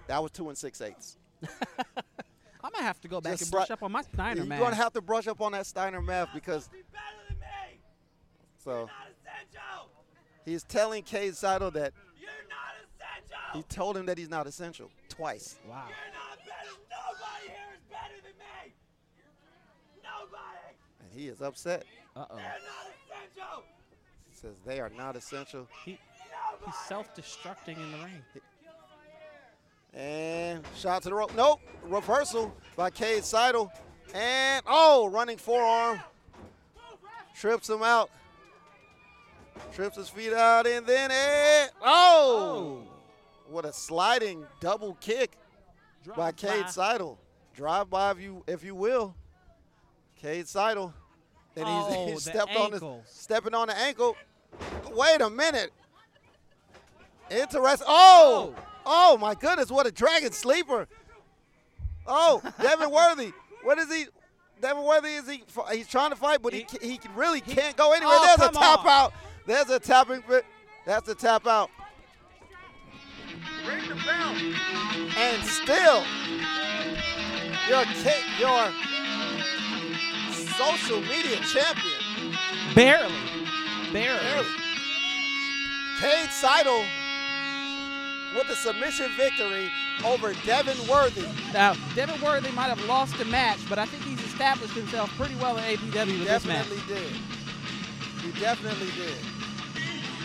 That was two and six eighths. [laughs] I'm gonna have to go back Just and brush sli- up on my Steiner math. You're man. gonna have to brush up on that Steiner math because. So. He's telling Cade Seidel that. You're not essential! He told him that he's not essential twice. Wow. Nobody here is better than me. Nobody. And he is upset. Uh oh. He says they are not essential. He, he's self-destructing in the ring. And shot to the rope. Nope. Reversal by Cade Seidel. And oh, running forearm. Trips him out. Trips his feet out and then eh, oh, what a sliding double kick by Drive Cade by. Seidel. Drive by if you if you will. Cade Seidel. And he's, [laughs] Oh, he the stepped on his stepping on the ankle. Wait a minute. Interesting. Oh! oh, oh my goodness, what a dragon sleeper. Oh, [laughs] Devin Worthy. What is he? Devin Worthy is he? He's trying to fight, but he he, he really can't go anywhere. Oh, There's a tap on. out. There's a tapping. That's a tap out. Ring the bell and still, your ki- your social media champion, Barely. Barely. barely, Cade Seidel, with a submission victory over Devin Worthy. Now, Devin Worthy might have lost the match, but I think he's established himself pretty well in APW with this match. definitely did. He definitely did.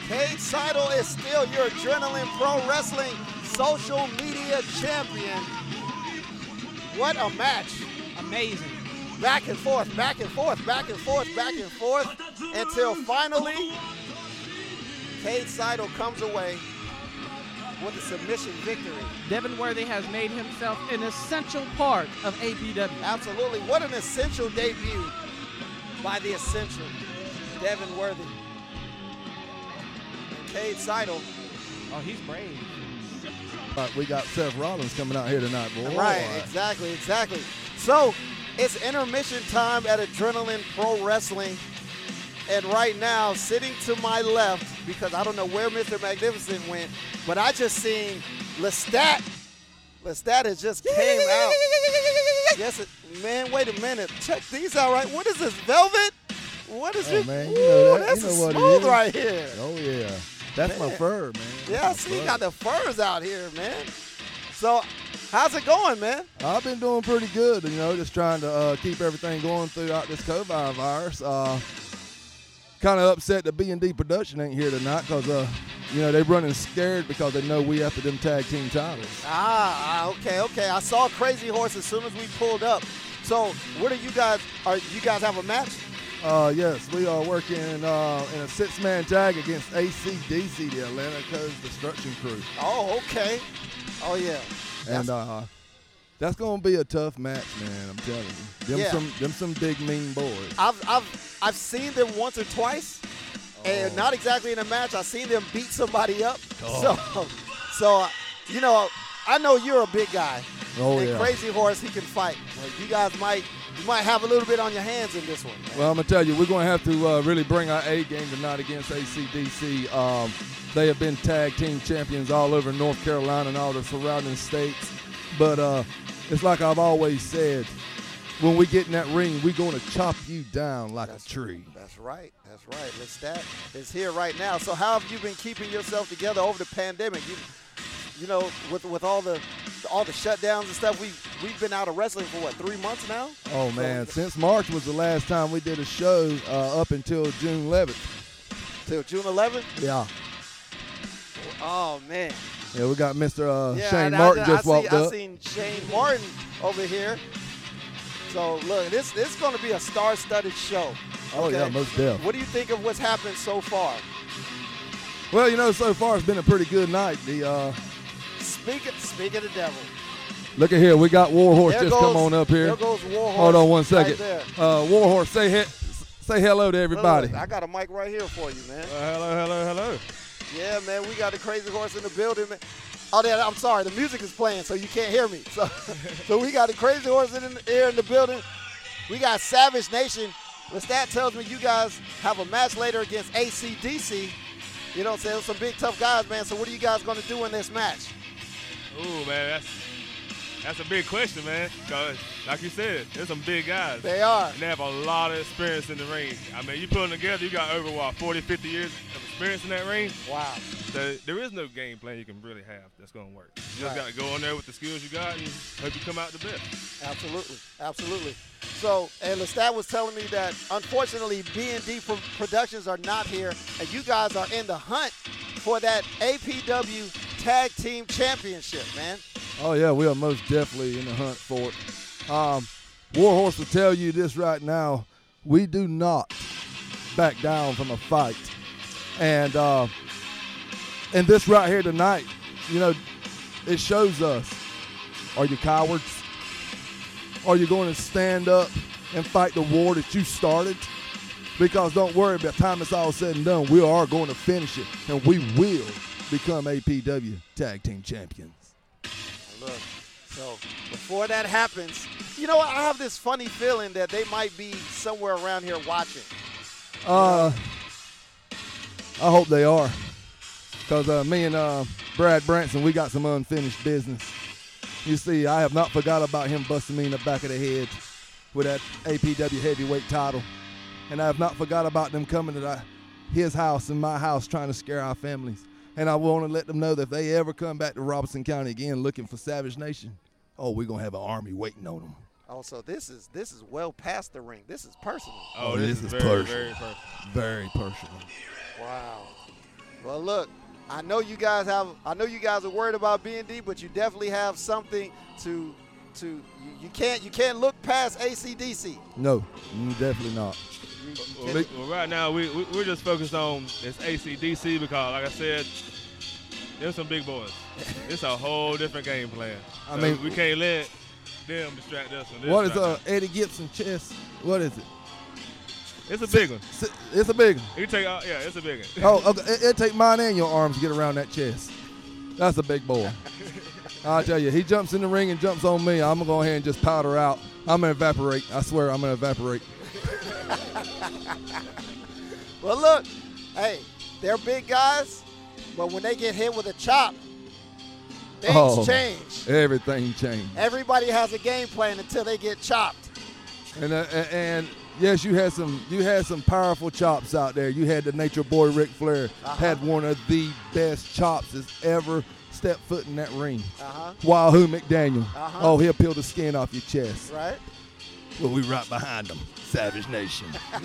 Cade Seidel is still your Adrenaline Pro Wrestling social media champion. What a match. Amazing. Back and forth, back and forth, back and forth, back and forth, until finally Cade Seidel comes away with a submission victory. Devin Worthy has made himself an essential part of APW. Absolutely. What an essential debut by the essential Devin Worthy. And Cade Seidel. Oh, he's brave. Uh, we got Seth Rollins coming out here tonight, boy. Right, exactly, exactly. So it's intermission time at Adrenaline Pro Wrestling. And right now, sitting to my left, because I don't know where Mr. Magnificent went, but I just seen Lestat. Lestat has just came out. Yes, it, man, wait a minute. Check these out, right? What is this, velvet? What is Oh, it? man, you know that. that's you know smooth right here. Oh, yeah. That's my fur, man. Yeah, I see you got the furs out here, man. So, how's it going, man? I've been doing pretty good, you know, just trying to uh, keep everything going throughout this COVID virus. Uh, kind of upset that B&D Production ain't here tonight because, uh, you know, they're running scared because they know we after them tag team titles. Ah, ah, okay, okay. I saw Crazy Horse as soon as we pulled up. So, what are you guys? Are you guys have a match? Uh, yes, we are working uh, in a six-man tag against ACDC, the Atlanta Coast Destruction Crew. Oh, okay. Oh yeah. And uh, that's gonna be a tough match, man. I'm telling you. Them Yeah. some them some big mean boys. I've I've I've seen them once or twice, and not exactly in a match. I've seen them beat somebody up. Oh. So, so you know, I know you're a big guy. Oh, and yeah. Crazy Horse, he can fight. Well, you guys might you might have a little bit on your hands in this one. man. Well, I'm gonna tell you, we're gonna have to uh, really bring our A game tonight against ACDC. Um, they have been tag team champions all over North Carolina and all the surrounding states. But uh, it's like I've always said, when we get in that ring, we're gonna chop you down like a tree. That's right. That's right. Lestat is here right now. So how have you been keeping yourself together over the pandemic? You, you know, with with all the all the shutdowns and stuff, we we've been out of wrestling for what three months now. Oh man, since March was the last time we did a show, uh, up until June 11th. Till June 11th. Yeah, Oh man. yeah, we got Mr. Uh, Yeah, Shane I- Martin I, just I walked see, up. I seen Shane Martin over here. So look, this this is going to be a star-studded show. Oh, yeah, most def. What do you think of what's happened so far? Well, you know, so far it's been a pretty good night. The uh, Speak speak of the devil. Look at here, we got Warhorse There just goes- come on up here. there goes Warhorse Hold on one second. right uh, Warhorse, say he- say hello to everybody. Look, I got a mic right here for you, man. hello, hello, hello. Yeah, man, we got the crazy horse in the building, man. Oh, yeah, I'm sorry, the music is playing, so you can't hear me. [laughs] So, so we got the crazy horse in the, air in the building. We got Savage Nation. Lestat tells me you guys have a match later against ACDC. You know what I'm saying? Some big tough guys, man. So what are you guys going to do in this match? Ooh, man, that's that's a big question, man. Cause like you said, there's some big guys. They are. And they have a lot of experience in the ring. I mean, you put them together, you got over what 40, 50 years of experience in that ring. Wow. So there is no game plan you can really have that's gonna work. You just gotta go in there with the skills you got and hope you come out the best. Absolutely, absolutely. So, and Lestat was telling me that unfortunately B&D Productions are not here, and you guys are in the hunt for that APW Tag Team Championship, man. Oh yeah, we are most definitely in the hunt for it. Um, Warhorse will tell you this right now: we do not back down from a fight, and uh, and this right here tonight, you know, it shows us: are you cowards? Are you going to stand up and fight the war that you started? Because don't worry, by the time it's all said and done, we are going to finish it, and we will become APW Tag Team Champions. Look, so before that happens, you know what? I have this funny feeling that they might be somewhere around here watching. Uh, I hope they are, because uh, me and uh, Brad Branson, we got some unfinished business. You see, I have not forgot about him busting me in the back of the head with that APW heavyweight title, and I have not forgot about them coming to the, his house and my house trying to scare our families. And I want to let them know that if they ever come back to Robeson County again looking for Savage Nation, oh, we're gonna have an army waiting on them. Also, this is this is well past the ring. This is personal. Oh, this, is very, personal. very personal. Very personal. Wow. Well, look, I know you guys have. I know you guys are worried about B and D, but you definitely have something to to. You, you can't you can't look past ACDC. No, mm, definitely not. Well, well, right now we, we we're just focused on this ACDC because, like I said, there's some big boys. [laughs] It's a whole different game plan. I mean- we can't let them distract us. From this What is right uh Eddie Gibson chest? What is it? It's a big one. It's a big one. You take out, yeah, it's a big one. Oh, [laughs] okay. It, it take mine and your arms to get around that chest. That's a big boy. [laughs] I'll tell you, he jumps in the ring and jumps on me. I'm gonna go ahead and just powder out. I'm gonna evaporate. I swear, I'm gonna evaporate. [laughs] Well, look, hey, they're big guys, but when they get hit with a chop, things oh, change. Everything changed. Everybody has a game plan until they get chopped. And uh, and yes, you had some you had some powerful chops out there. You had the Nature Boy Ric Flair Uh-huh. had one of the best chops that's ever stepped foot in that ring. Uh-huh. Wahoo McDaniel. Uh-huh. Oh, he'll peel the skin off your chest. Right? Well, we right behind them. Savage Nation. [laughs]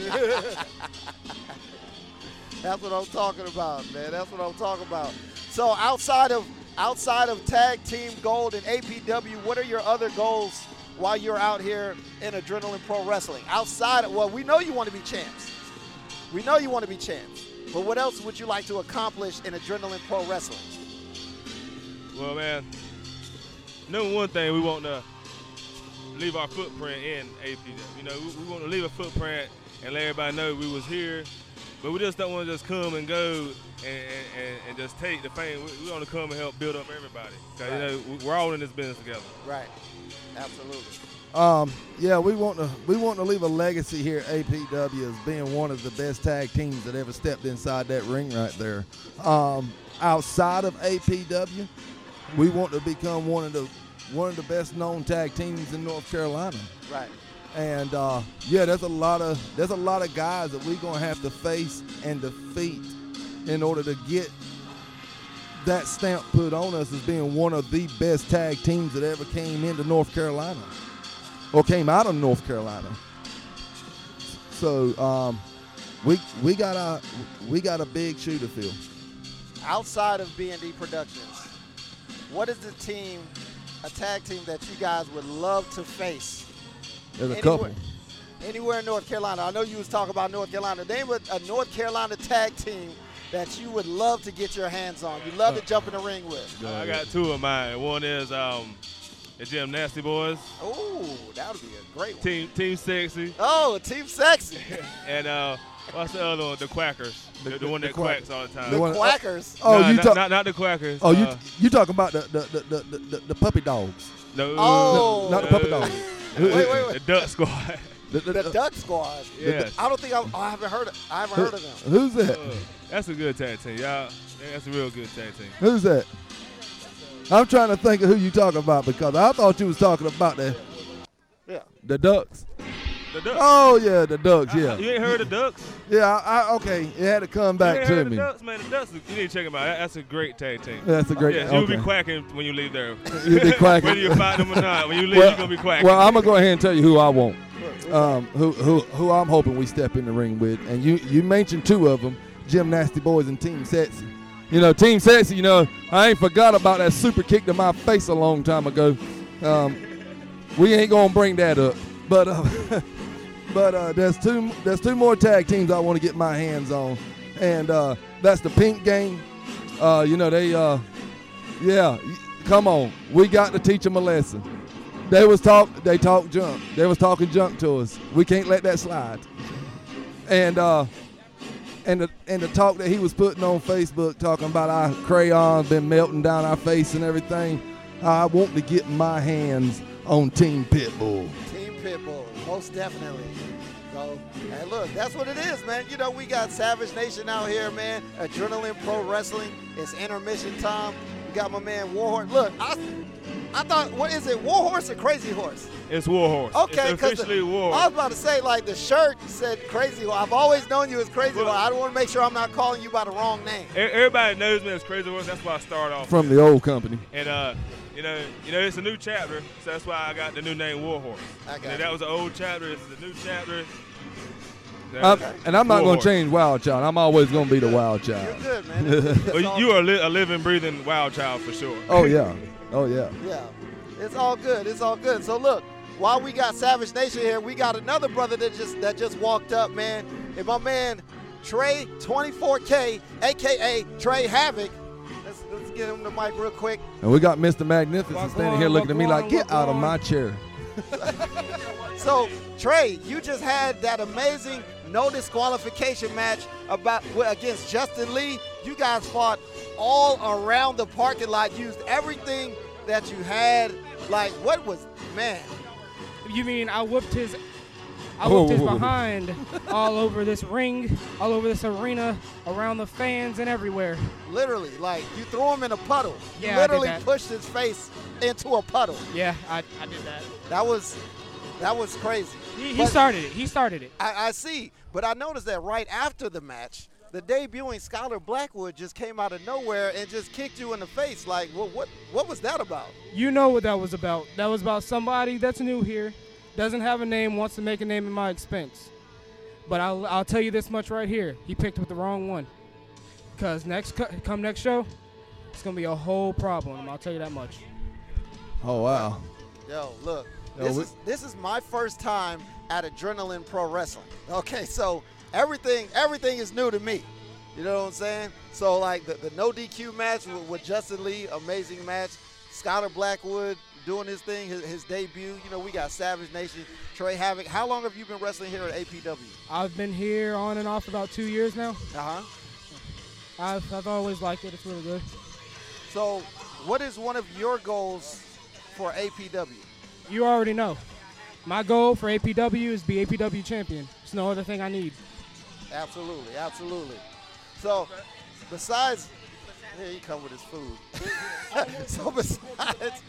That's what I'm talking about, man. That's what I'm talking about. So outside of outside of tag team gold and APW, what are your other goals while you're out here in Adrenaline Pro Wrestling? Outside of well, we know you want to be champs. We know you want to be champs. But what else would you like to accomplish in Adrenaline Pro Wrestling? Well, man, number one thing we want to leave our footprint in APW. You know, we, we want to leave a footprint and let everybody know we was here but we just don't want to just come and go and, and, and, and just take the fame. We, we want to come and help build up everybody. 'Cause, Right. you know, we- we're all in this business together. Right. Absolutely. Um, yeah, we want to we want to leave a legacy here at APW as being one of the best tag teams that ever stepped inside that ring right there. Um, outside of APW, we want to become one of the one of the best known tag teams in North Carolina. Right. And uh, yeah, there's a lot of there's a lot of guys that we're gonna have to face and defeat in order to get that stamp put on us as being one of the best tag teams that ever came into North Carolina or came out of North Carolina. So um, we we got a we got a big shoe to fill. Outside of B&D Productions, what is the team, a tag team that you guys would love to face? There's a Anywhere- couple. Anywhere in North Carolina. I know you was talking about North Carolina. Name a, a North Carolina tag team that you would love to get your hands on. You love to jump in the ring with. I got two of mine. One is um, the Gym Nasty Boys. Oh, that would be a great one. Team Team Sexy. Oh, Team Sexy. [laughs] and uh, what's the other one? The Quackers. The, the, one that Quack- quacks all the time. the one- Quackers? Oh, Nah, you not, talk- not, not the Quackers. Oh, you uh, you talking about the the, the, the, the, the, the puppy dogs? No, Oh. not the puppy dogs. [laughs] Wait, wait, wait. The Duck Squad. The, the- The Duck Squad. Yes. I don't think I, I haven't heard. Of, I haven't heard of them. Who's that? Uh, that's a good tag team, y'all. That's a real good tag team. Who's that? I'm trying to think of who you talking about because I thought you was talking about the Yeah. the ducks. The Ducks. Oh yeah, the ducks. Yeah. You ain't heard of Ducks? Yeah. I, I, okay. It had to come back to me. The Ducks, man. The Ducks. You need to check them out. That's a great tag team. That's a great- Yes, you'll be quacking when you leave there. [laughs] You'll be quacking. Whether you fight them or not, when you leave, well, you're gonna be quacking. well, I'm gonna go ahead and tell you who I want. Um, who who who I'm hoping we step in the ring with, and you you mentioned two of them, Jim Nasty Boys and Team Sexy. You know, Team Sexy. You know, I ain't forgot about that super kick to my face a long time ago. Um, we ain't gonna bring that up, but uh, [laughs] but uh, there's two there's two more tag teams I want to get my hands on, and uh, that's the Pink Gang. Uh, you know they uh, yeah, come on, we got to teach them a lesson. They was talk they talk junk. They was talking junk to us. We can't let that slide. And uh and the and the talk that he was putting on Facebook talking about our crayons been melting down our face and everything. I want to get my hands on Team Pitbull. Team Pitbull, most definitely. So, and look, that's what it is, man. You know, we got Savage Nation out here, man. Adrenaline Pro Wrestling. It's intermission time. We got my man Warhorse. Look, I, I thought, what is it, Warhorse or Crazy Horse? It's Warhorse. Okay, it's officially I Warhorse. was about to say, like, the shirt said Crazy Horse. I've always known you as Crazy Horse. I don't want to make sure I'm not calling you by the wrong name. E- Everybody knows me as Crazy Horse. That's why I start off. From with. the old company. And uh, you know, you know, it's a new chapter, so that's why I got the new name Warhorse. I got you. that was an old chapter. It's is a new chapter. I'm- and I'm not going to change Wild Child. I'm always going to be the Wild Child. You're good, man. It's- it's Well, you are li- a living, breathing wild child for sure. Oh yeah. Oh yeah. Yeah, it's all good. It's all good. So look, while we got Savage Nation here, we got another brother that just that just walked up, man. And my man Trey 24K, aka Trey Havoc. Let's, let's get him the mic real quick. And we got Mr. Magnificent standing here looking at me like, get out of my chair. [laughs] So Trey, you just had that amazing no disqualification match about against Justin Lee. You guys fought all around the parking lot, used everything that you had. Like what was man? You mean I whooped his I Whoa, whooped his whoa, whoa. behind [laughs] all over this ring, all over this arena, around the fans and everywhere. Literally, like you threw him in a puddle. Yeah, I you did literally that. pushed his face into a puddle. Yeah, I, I did that. That was that was crazy. He, he started it. He started it. I, I see, but I noticed that right after the match, the debuting Skylar Blackwood just came out of nowhere and just kicked you in the face. Like, what what what was that about? You know what that was about. That was about somebody that's new here, doesn't have a name, wants to make a name at my expense. But I'll, I'll tell you this much right here. He picked with the wrong one. Because next come next show, it's going to be a whole problem. I'll tell you that much. Oh wow. Yo, look, Yo, this we- is this is my first time at Adrenaline Pro Wrestling. Okay, so everything everything is new to me. You know what I'm saying? So like the, the no DQ match with, with Justin Lee, amazing match. Skylar Blackwood doing his thing, his, his debut. You know, we got Savage Nation, Trey Havoc. How long have you been wrestling here at APW? I've been here on and off about two years now. Uh huh. I've, I've always liked it. It's really good. So, what is one of your goals for APW? You already know. My goal for APW is be APW champion. It's no other thing I need. Absolutely, absolutely. So, besides, here he come with his food. [laughs] so besides,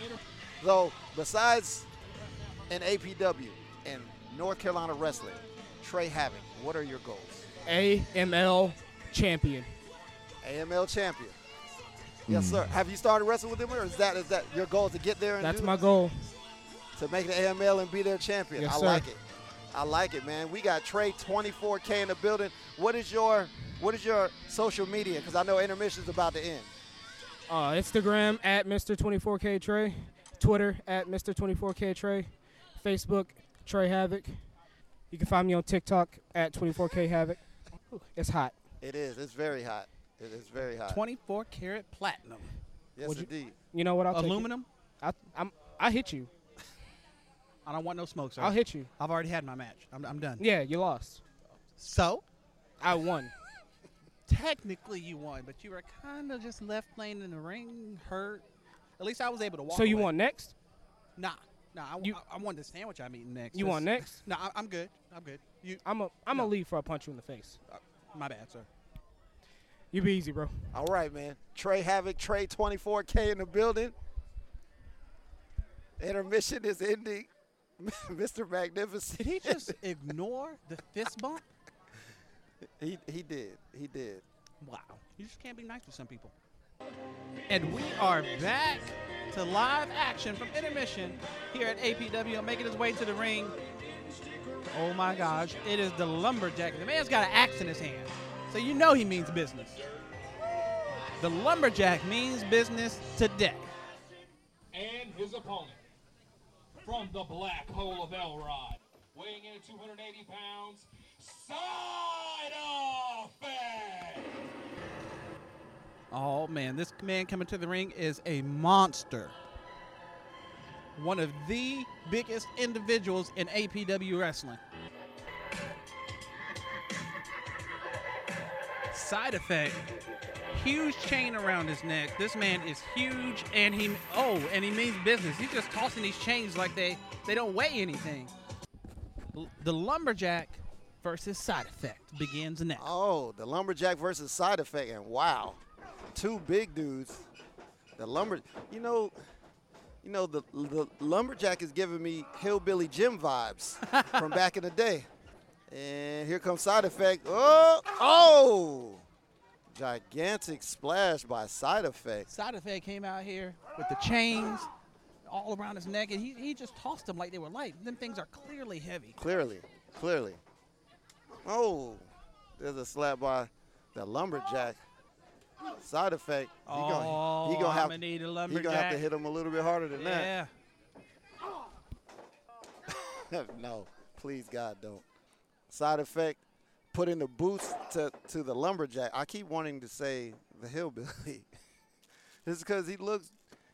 so besides an APW and North Carolina wrestling, Trey Havoc, what are your goals? AML champion. AML champion. Yes, Mm. sir. Have you started wrestling with them, or is that is that your goal to get there? And That's do my that? goal. to make the AML and be their champion. Yes, I sir. like it. I like it, man. We got Trey 24K in the building. What is your what is your social media? Because I know intermission's about to end. Uh, Instagram at Mr. 24K Trey. Twitter at Mr. 24K Trey. Facebook Trey Havoc. You can find me on TikTok at 24K Havoc. It's hot. It is. It's very hot. It is very hot. 24 karat platinum. Yes, Would you- indeed. You know what? I'll take it. Aluminum? I, I'm, I hit you. I don't want no smoke, sir. I'll hit you. I've already had my match. I'm, I'm done. Yeah, you lost. So? I won. [laughs] Technically, you won, but you were kind of just left laying in the ring, hurt. At least I was able to walk. So you away. want next? Nah, nah. I, I, I wanted the sandwich I'm eating next. You want next? Nah, I, I'm good. I'm good. You? I'm a, I'm gonna leave for a punch you in the face. Uh, my bad, sir. You be easy, bro. All right, man. Trey Havoc, Trey 24K in the building. Intermission is ending. [laughs] Mr. Magnificent. Did he just ignore the fist bump? [laughs] He he did. He did. Wow. You just can't be nice to some people. And we are back to live action from intermission here at APW. Making his way to the ring. Oh my gosh, it is the lumberjack. The man's got an axe in his hand, so you know he means business. The lumberjack means business today. and his opponent from the black hole of Elrod, weighing in at 280 pounds, side effect. Oh man, this man coming to the ring is a monster. One of the biggest individuals in APW wrestling. Side effect. Huge chain around his neck. This man is huge and he oh, and he means business. He's just tossing these chains like they they don't weigh anything. The lumberjack versus side effect begins now. Oh, the lumberjack versus side effect, and wow, two big dudes. The lumber, you know, you know the the lumberjack is giving me hillbilly Jim vibes [laughs] from back in the day. And here comes side effect. Oh, oh, gigantic splash by side effect. Side effect came out here with the chains all around his neck, and he, he just tossed them like they were light. Them things are clearly heavy. Clearly, clearly. Oh, there's a slap by the lumberjack. Side effect. He Oh, gonna, he oh, gonna have, I'ma need a He gonna have to hit him a little bit harder than Yeah. that. Yeah. [laughs] no, please God don't. Side effect. Put in the boots to, to the lumberjack. I keep wanting to say the hillbilly. [laughs] it's because he looks,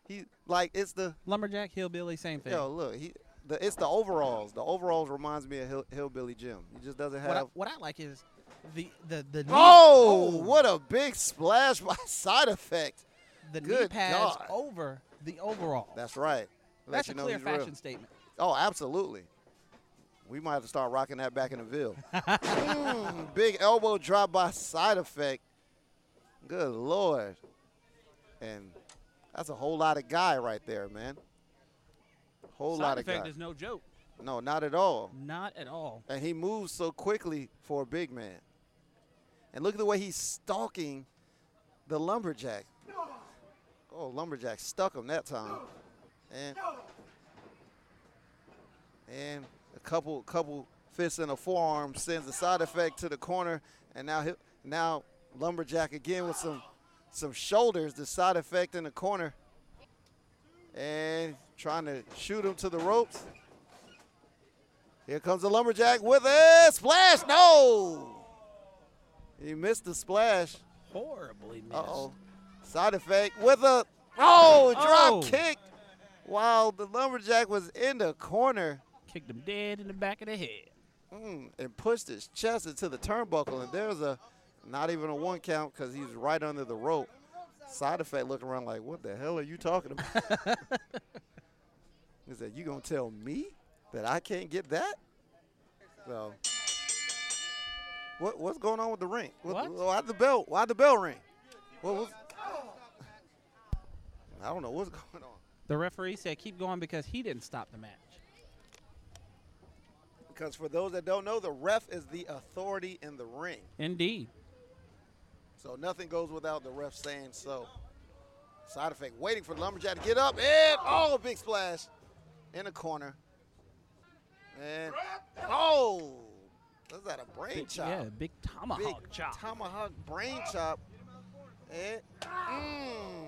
he like it's the Lumberjack, hillbilly, same thing. yo look he. The, it's the overalls. The overalls reminds me of Hill, hillbilly Jim. He just doesn't what, I, have. what I like is the the the knee- Oh, oh. what a big splash [laughs] by side effect. the knee Good pads God. over the overall. That's right. Let That's you a know clear he's real. fashion statement. Oh, absolutely. We might have to start rocking that back in the Ville. Mm, big elbow drop by side effect. Good Lord. And that's a whole lot of guy right there, man. Whole Side lot of guy. Side effect guy. is no joke. No, not at all. Not at all. And he moves so quickly for a big man. And look at the way he's stalking the lumberjack. Oh, lumberjack stuck him that time. And and couple couple fists in a forearm sends the side effect to the corner. And now he, now lumberjack again with some some shoulders. The side effect in the corner. And trying to shoot him to the ropes. Here comes the lumberjack with a splash. No, he missed the splash. Horribly missed. Uh oh, side effect with a oh drop Oh. kick. while the lumberjack was in the corner. Kicked him dead in the back of the head. Mm, and pushed his chest into the turnbuckle, and there's a not even a one count because he's right under the rope. Side effect looking around like, what the hell are you talking about? [laughs] he said, you gonna tell me that I can't get that? So, what what's going on with the ring? What? Why the bell? Why the bell ring? What was? I don't know what's [laughs] going on. The referee said keep going because he didn't stop the match. Because for those that don't know, the ref is the authority in the ring. Indeed. So nothing goes without the ref saying so. Side effect, waiting for the lumberjack to get up, and oh, big splash in the corner. And oh, was that a brain Big- chop? yeah, big tomahawk Big chop. Tomahawk brain chop. And, mm,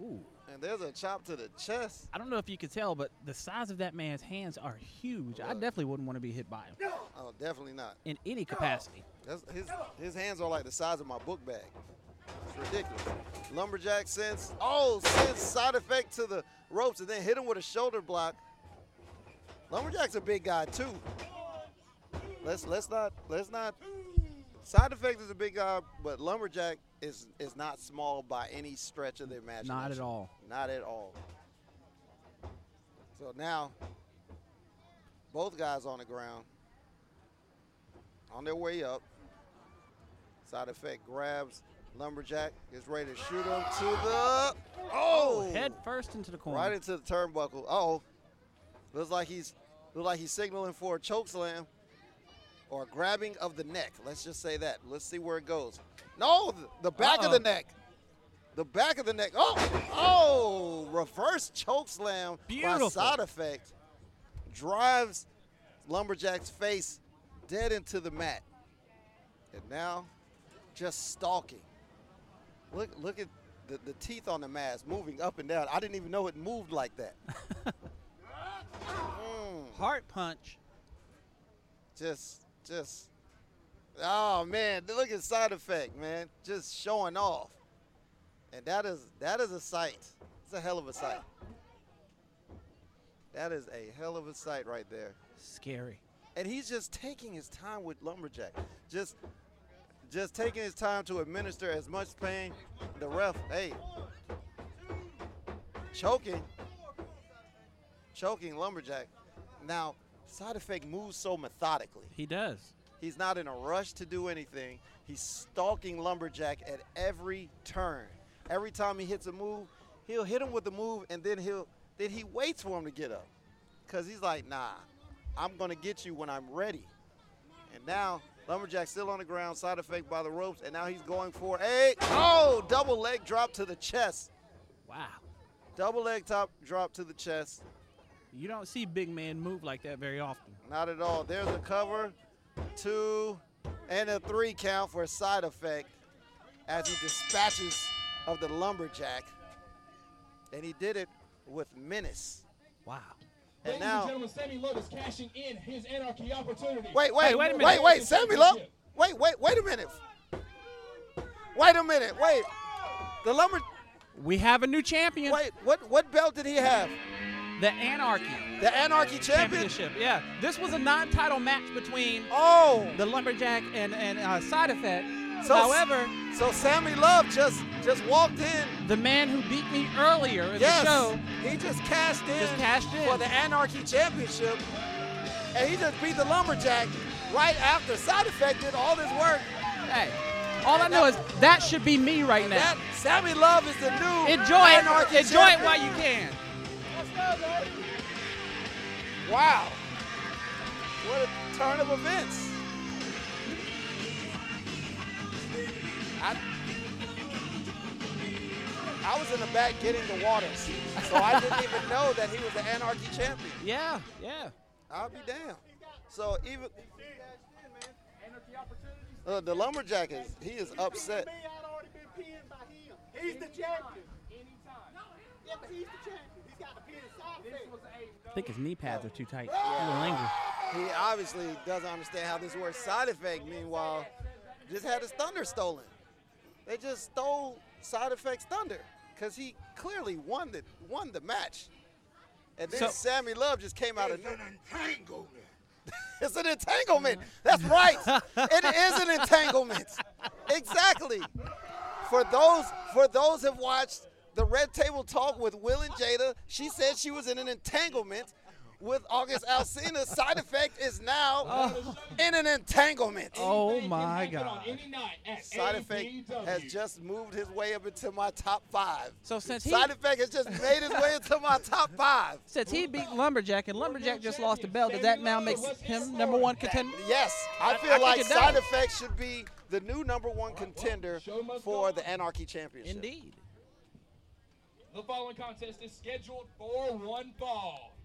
Ooh. And there's a chop to the chest. I don't know if you could tell, but the size of that man's hands are huge. I definitely wouldn't want to be hit by him Oh, definitely not. in any capacity. That's, his his hands are like the size of my book bag. It's ridiculous. Lumberjack sends oh sends side effect to the ropes and then hit him with a shoulder block. Lumberjack's a big guy too. Let's let's not let's not. Side effect is a big guy, but lumberjack is is not small by any stretch of the imagination. Not at all. Not at all. So now, both guys on the ground, on their way up. Side effect grabs lumberjack, is ready to shoot him to the oh, oh Head first into the corner. right into the turnbuckle. Oh, looks like he's looks like he's signaling for a choke slam or grabbing of the neck. Let's just say that. Let's see where it goes. No, the, back of the neck. The back of the neck. Oh, oh, reverse choke slam Beautiful. by side effect drives Lumberjack's face dead into the mat. And now just stalking. Look look at the, the teeth on the mask moving up and down. I didn't even know it moved like that. [laughs] Mm, Heart punch. just just oh man, look at side effect, man. Just showing off. And that is that is a sight. It's a hell of a sight. That is a hell of a sight right there. Scary. And he's just taking his time with Lumberjack. Just just taking his time to administer as much pain. The ref, hey, choking, choking Lumberjack. Now, side effect moves so methodically. He does. He's not in a rush to do anything. He's stalking Lumberjack at every turn. Every time he hits a move, he'll hit him with the move and then he'll then he waits for him to get up. Cause he's like, nah, I'm gonna get you when I'm ready. And now Lumberjack still on the ground, side effect by the ropes, and now he's going for a oh double leg drop to the chest. Wow. Double leg top drop to the chest. You don't see big men move like that very often. Not at all. There's a cover, two, and a three count for a side effect as he dispatches of the lumberjack. And he did it with menace. Wow. And Ladies now, and gentlemen, Sammy Love is cashing in his anarchy opportunity. wait, wait, Hey, wait a wait, minute. wait, Sammy Love. Wait, wait, wait a minute. Wait a minute. Wait. The lumber. We have a new champion. Wait, what what belt did he have? The Anarchy. The Anarchy champion. Championship. Yeah. This was a non-title match between Oh. the Lumberjack and and uh, Side Effect. So- However, So Sammy Love just just walked in. the man who beat me earlier in Yes. the show He just cashed in. just cashed in. for the Anarchy Championship. And he just beat the Lumberjack right after Side Effect did all this work. Hey, all I know is that should be me right now. That Sammy Love is the new Enjoy Anarchy it. Enjoy it while you can. Wow. What a turn of events. I, I was in the back getting the waters, so I didn't even know that he was the Anarchy champion. Yeah, yeah. I'll be damned. So even uh, the lumberjack is he is upset. He's the champion. Yeah, but he's the champion. He's got to pin his side effect. I think his knee pads are too tight. He will linger. He obviously doesn't understand how this works. Side effect, meanwhile, just had his thunder stolen. They just stole side effect's thunder because he clearly won the won the match. And then So- Sammy Love just came out of nowhere. [laughs] it's an entanglement. That's right. it is an entanglement. [laughs] Exactly. For those for those who've watched the Red Table Talk with Will and Jada, she said she was in an entanglement with August Alsina. Side effect is now in an entanglement. Oh my God. Side effect has just moved his way up into my top five. So since he Side effect has just made his way into my top five. since he beat Lumberjack and Lumberjack just lost the belt, does that now make him number one contender? Yes, I I- feel I think like Side. Effect should be the new number one contender for the Anarchy Championship. Indeed. The following contest is scheduled for one fall.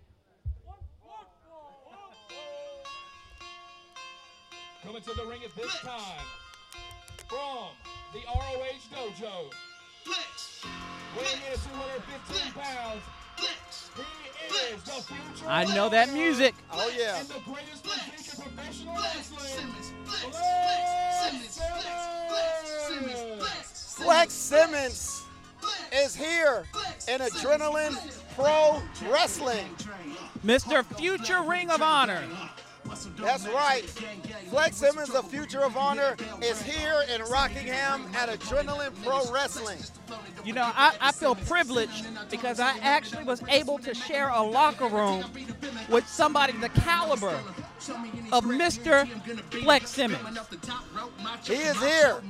Coming to the ring at this time from the ROH Dojo. Flex. Weighing in at 215 pounds. He is the future. I know that music. Oh yeah. And the greatest physique in professional wrestling. Flex Simmons is here in Adrenaline Pro Wrestling. Mr. Future Ring of Honor. That's right. Flex Simmons, the future of honor, is here in Rockingham at Adrenaline Pro Wrestling. You know, I, I feel privileged because I actually was able to share a locker room with somebody the caliber of Mr. Flex Simmons. He is here.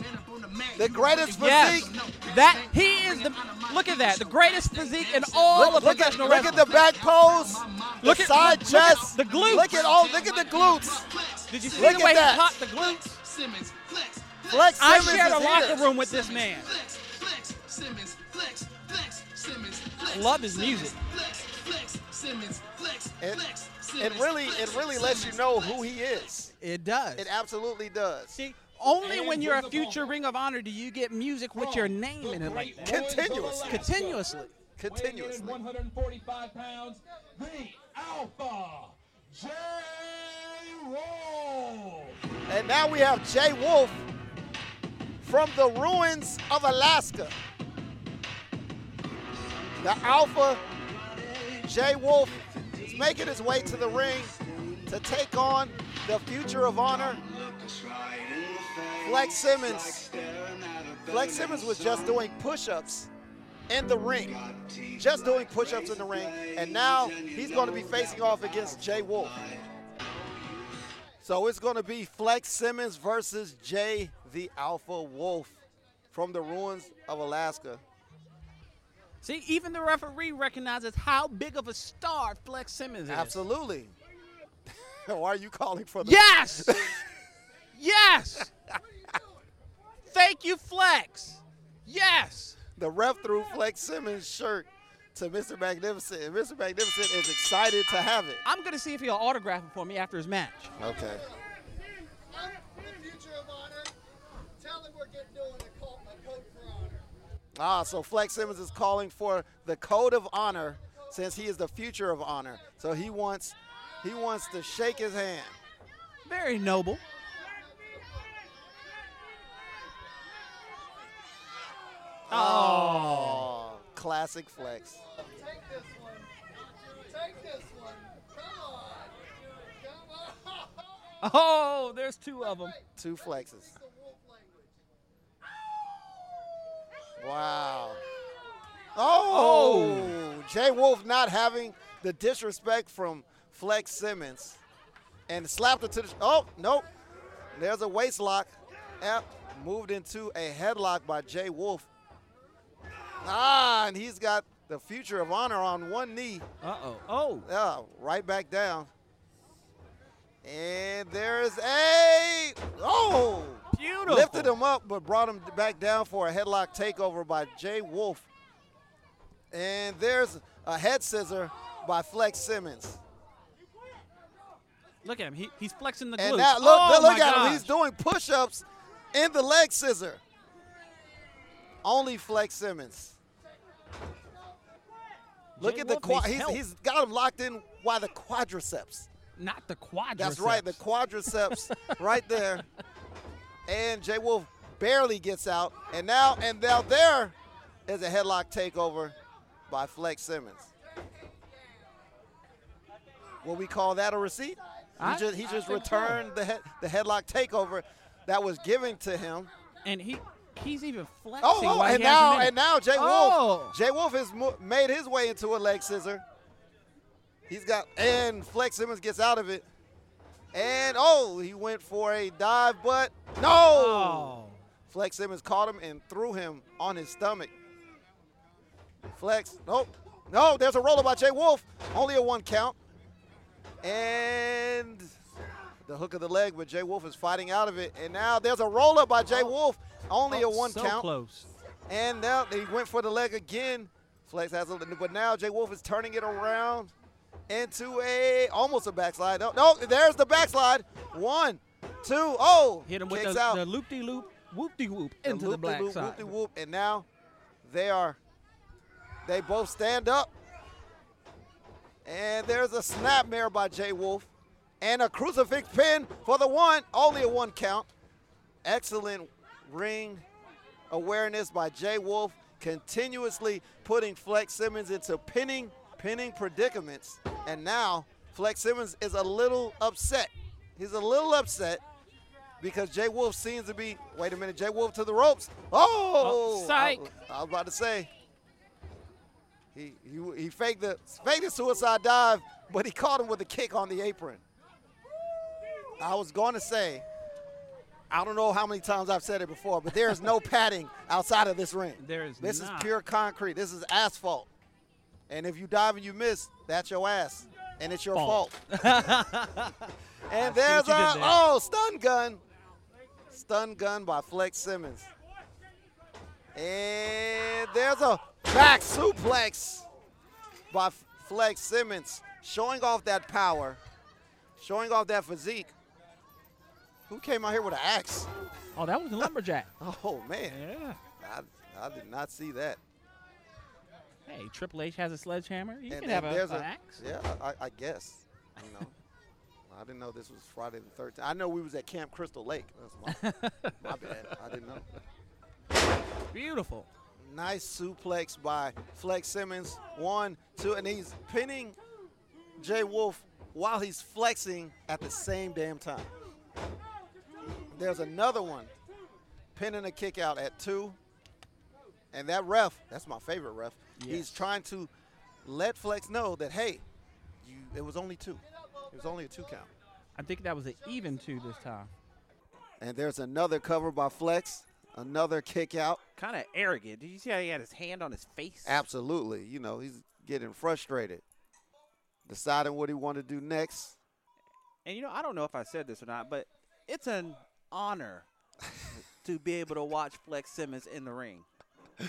The greatest physique. Yes, physique. that he is the. Look at that, the greatest physique in all Look, of look at, professional look at the back pose. Look at the at- side look- look at chest. the glutes. Look at all. Look at the glutes. Did you see look the way that. he popped the glutes? Flex I Simmons shared a is locker here. room with this man. Love his music. It, it really, it really lets you know who he is. It does. It absolutely does. See, only when you're a future Ring of Honor do you get music with your oh, name in it like that. Continuously. Continuously. Continuously. 145 pounds, the Alpha J Roll. And now we have Jay Wolf from the ruins of Alaska. The Alpha Jay Wolf is making his way to the ring to take on the future of honor, Flex Simmons. Flex Simmons was just doing push-ups in the ring, just doing push-ups in the ring, and now he's going to be facing off against Jay Wolf. So it's going to be Flex Simmons versus Jay the Alpha Wolf from the ruins of Alaska. See, even the referee recognizes how big of a star Flex Simmons is. Absolutely. [laughs] Why are you calling for the Yes! [laughs] yes! Thank you, Flex. Yes. The ref threw Flex Simmons' shirt to Mr. Magnificent, and Mr. Magnificent is excited to have it. I'm going to see if he'll autograph it for me after his match. Okay. Ah, so Flex Simmons is calling for the code of honor since he is the future of honor. So he wants he wants to shake his hand. Very noble. Oh, classic Flex. Take this one. Take this one. Come on. Come on. Oh, there's two of them. Two flexes. Wow. Oh, Jay Wolf not having the disrespect from Flex Simmons and slapped it to the. Oh, nope. There's a waist lock. Yep. Moved into a headlock by Jay Wolf. Ah, and he's got the future of honor on one knee. Uh oh. Oh. Yeah, right back down. And there's a oh Beautiful. lifted him up but brought him back down for a headlock takeover by Jay Wolf. And there's a head scissor by Flex Simmons. Look at him. He, he's flexing the glutes. And now look, oh, look at him. He's doing push-ups in the leg scissor. Only Flex Simmons. Look Jay at the quad. He's, he's got him locked in by the quadriceps. Not the quadriceps. That's right, the quadriceps [laughs] right there. And Jay Wolf barely gets out. And now and now there is a headlock takeover by Flex Simmons. what we call that a receipt. He I- just he I just think so. returned the head, the headlock takeover that was given to him. And he he's even flexing. Oh, oh, and now and now Jay Oh. Wolf Jay Wolf has mo- made his way into a leg scissor. He's got and Flex Simmons gets out of it. And oh, he went for a dive, but no. Oh. Flex Simmons caught him and threw him on his stomach. Flex, nope. No, there's a roller by Jay Wolf. Only a one count. And the hook of the leg, but Jay Wolf is fighting out of it. And now there's a roller by Jay oh. Wolf. Only a Oh, one so count. close. And now he went for the leg again. Flex has a, but now Jay Wolf is turning it around into a almost a backslide. No, no, there's the backslide. One, two, oh, Hit him with the, out. the loop de loop, whoop de whoop into the, black loop-de-loop, side. whoop-de-whoop, and now they are, they both stand up. And there's a snap snapmare by Jay Wolf, and a crucifix pin for the one, only a one count. Excellent ring awareness by Jay Wolf, continuously putting Flex Simmons into pinning, pinning predicaments. And now Flex Simmons is a little upset. He's a little upset because Jay Wolf seems to be. Wait a minute, Jay Wolf to the ropes. Oh, Oh, psych. I, I was about to say. He, he, he faked the faked the suicide dive, but he caught him with a kick on the apron. I was going to say, I don't know how many times I've said it before, but there is no [laughs] padding outside of this ring. There is This not. is pure concrete. This is asphalt. And if you dive and you miss, that's your ass, and it's your fault. [laughs] and there's a there. oh stun gun, stun gun by Flex Simmons. And there's a back suplex by Flex Simmons, showing off that power, showing off that physique. Who came out here with an axe? Oh, that was a lumberjack. [laughs] Oh man, yeah. I, I did not see that. Hey, Triple H has a sledgehammer. You and can have an axe. yeah, I, I guess. You know, I didn't know this was Friday the 13th. I know we was at Camp Crystal Lake. That's my, [laughs] my bad. I didn't know. Beautiful. Nice suplex by Flex Simmons. One, two, and he's pinning Jay Wolf while he's flexing at the same damn time. There's another one, pinning a kick out at two. And that ref, that's my favorite ref, he's trying to let Flex know that, hey, you, it was only two. It was only a two count. I think that was an even two this time. And there's another cover by Flex, another kick out. Kind of arrogant. Did you see how he had his hand on his face? Absolutely. You know, he's getting frustrated, deciding what he want to do next. And you know, I don't know if I said this or not, but it's an honor [laughs] to be able to watch Flex Simmons in the ring. [laughs]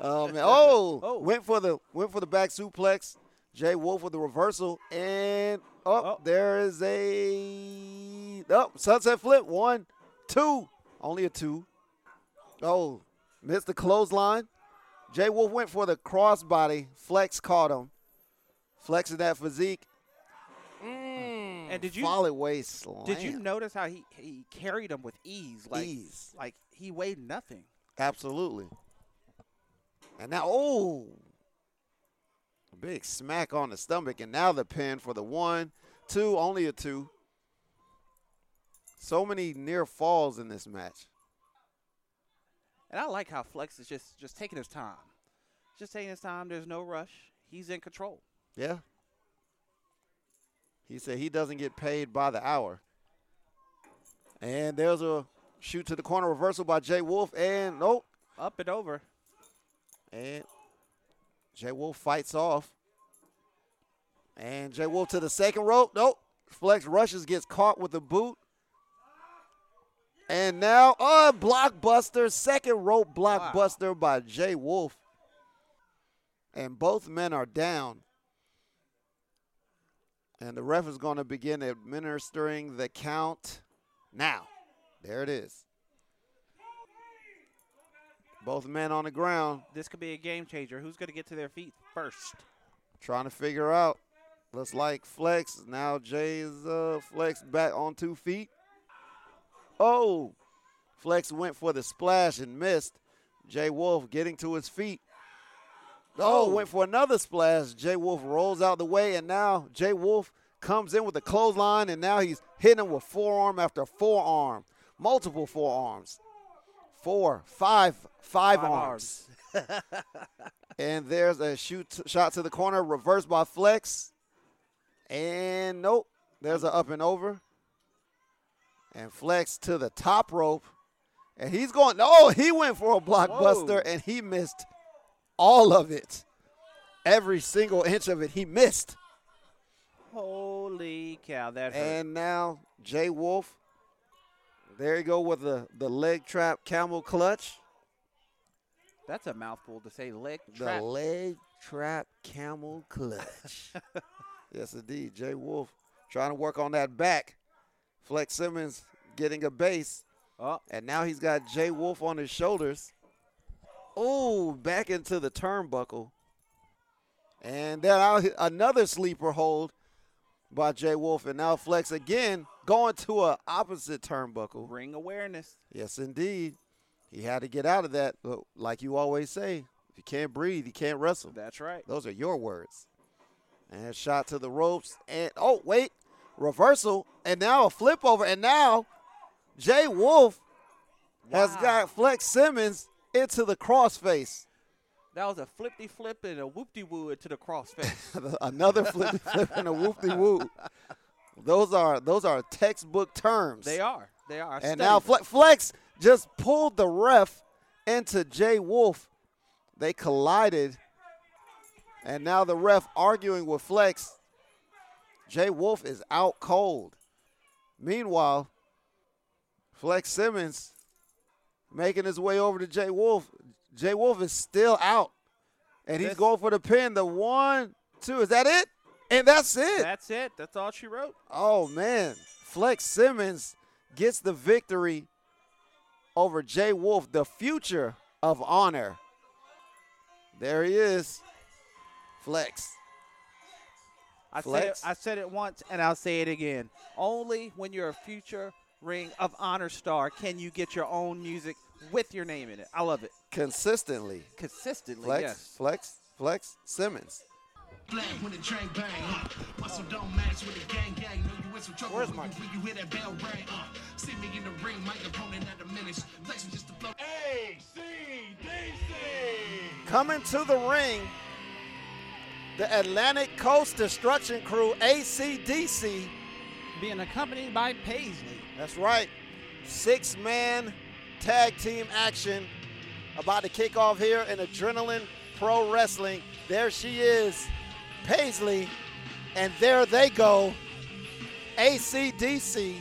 Oh man! Oh, [laughs] Oh. went for the went for the back suplex. Jay Wolf with the reversal, and oh, there is a oh sunset flip. One, two, only a two. Oh, missed the clothesline. Jay Wolf went for the crossbody. Flex caught him. Flexing that physique. Mm. And did you Solid waist slam. did you notice how he, he carried him with ease? Like Ease. like he weighed nothing. Absolutely. And now, oh, a big smack on the stomach, and now the pin for the one, two, only a two. So many near falls in this match. And I like how Flex is just just taking his time. Just taking his time. There's no rush. He's in control. Yeah. He said he doesn't get paid by the hour. And there's a shoot to the corner reversal by Jay Wolf, and nope. Up and over. And Jay Wolf fights off. And Jay Wolf to the second rope. Nope. Flex rushes, gets caught with the boot. And now, oh, blockbuster, second rope blockbuster by Jay Wolf. And both men are down. And the ref is going to begin administering the count now. There it is. Both men on the ground This could be a game changer. Who's going to get to their feet first? trying to figure out. Looks like Flex. Now Jay's uh, Flex back on two feet. Oh, Flex went for the splash and missed. Jay Wolf getting to his feet. Oh, went for another splash. Jay Wolf rolls out the way, and now Jay Wolf comes in with a clothesline, and now he's hitting him with forearm after forearm, multiple forearms, four, five, five, Five arms. [laughs] and there's a shoot shot to the corner, reversed by Flex, and nope, there's an up and over, and Flex to the top rope, and he's going. No, he went for a blockbuster, Whoa. and he missed all of it, every single inch of it. He missed. Holy cow, that hurt. And now Jay Wolf. There you go with the, the leg trap camel clutch. That's a mouthful to say leg trap. The leg trap camel clutch. [laughs] yes, indeed. Jay Wolf trying to work on that back. Flex Simmons getting a base. Oh. And now he's got Jay Wolf on his shoulders. Oh, back into the turnbuckle. And then another sleeper hold by Jay Wolf. And now Flex again going to a opposite turnbuckle. Ring awareness. Yes, indeed. He had to get out of that. But like you always say, if you can't breathe, you can't wrestle. That's right. Those are your words. And shot to the ropes. And oh, wait. Reversal. And now a flip over. And now Jay Wolf has got Flex Simmons into the crossface. That was a flippy flip and a whoopty woo to the crossface. [laughs] Another flip flip and a whoop woo. [laughs] Those are those are textbook terms. they are. They are. I And now them. Fle- Flex just pulled the ref into Jay Wolf. They collided. And now the ref arguing with Flex. Jay Wolf is out cold. Meanwhile, Flex Simmons making his way over to Jay Wolf. Jay Wolf is still out. And he's going for the pin. The one, two. Is that it? And that's it. That's it. That's all she wrote. Oh man, Flex Simmons gets the victory over Jay Wolf, the future of honor. There he is, Flex. I said, it, I said it once and I'll say it again. Only when you're a future Ring of Honor star can you get your own music with your name in it. I love it. Consistently. Consistently, Flex, yes. Flex, Flex, Simmons. Black when the train bang, muscle don't match with the gang gang. Know you in some trouble Where's when, my- you, when you hear that bell ring. Uh, see me in the ring, my opponent at a minute. Flexing just to flow. Coming to the ring, the Atlantic Coast Destruction Crew, ACDC. Being accompanied by Paisley. That's right. Six man tag team action about to kick off here in Adrenaline Pro Wrestling. There she is, Paisley, and there they go. ACDC,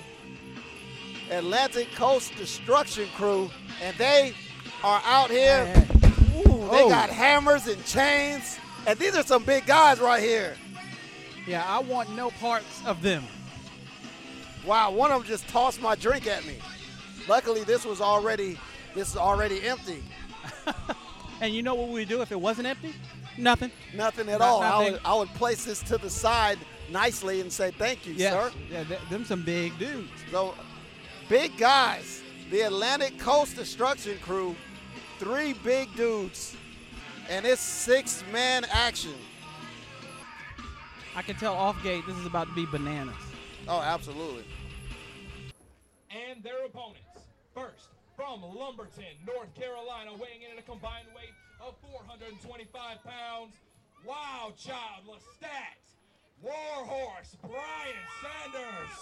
Atlantic Coast Destruction Crew, and they are out here. Ooh, they Oh. got hammers and chains, and these are some big guys right here. Yeah, I want no parts of them. Wow, one of them just tossed my drink at me. Luckily, this was already this is already empty. [laughs] And you know what we would do if it wasn't empty? Nothing. Nothing at Not- all. I would, I would place this to the side nicely and say thank you, Yes. sir. Yeah, th- them some big dudes. So, big guys. The Atlantic Coast Destruction Crew, three big dudes, and it's six man action. I can tell off gate this is about to be bananas. Oh, absolutely. and their opponents. First, from Lumberton, North Carolina, weighing in at a combined weight of 425 pounds, Wild Child Lestat, Warhorse Brian Sanders,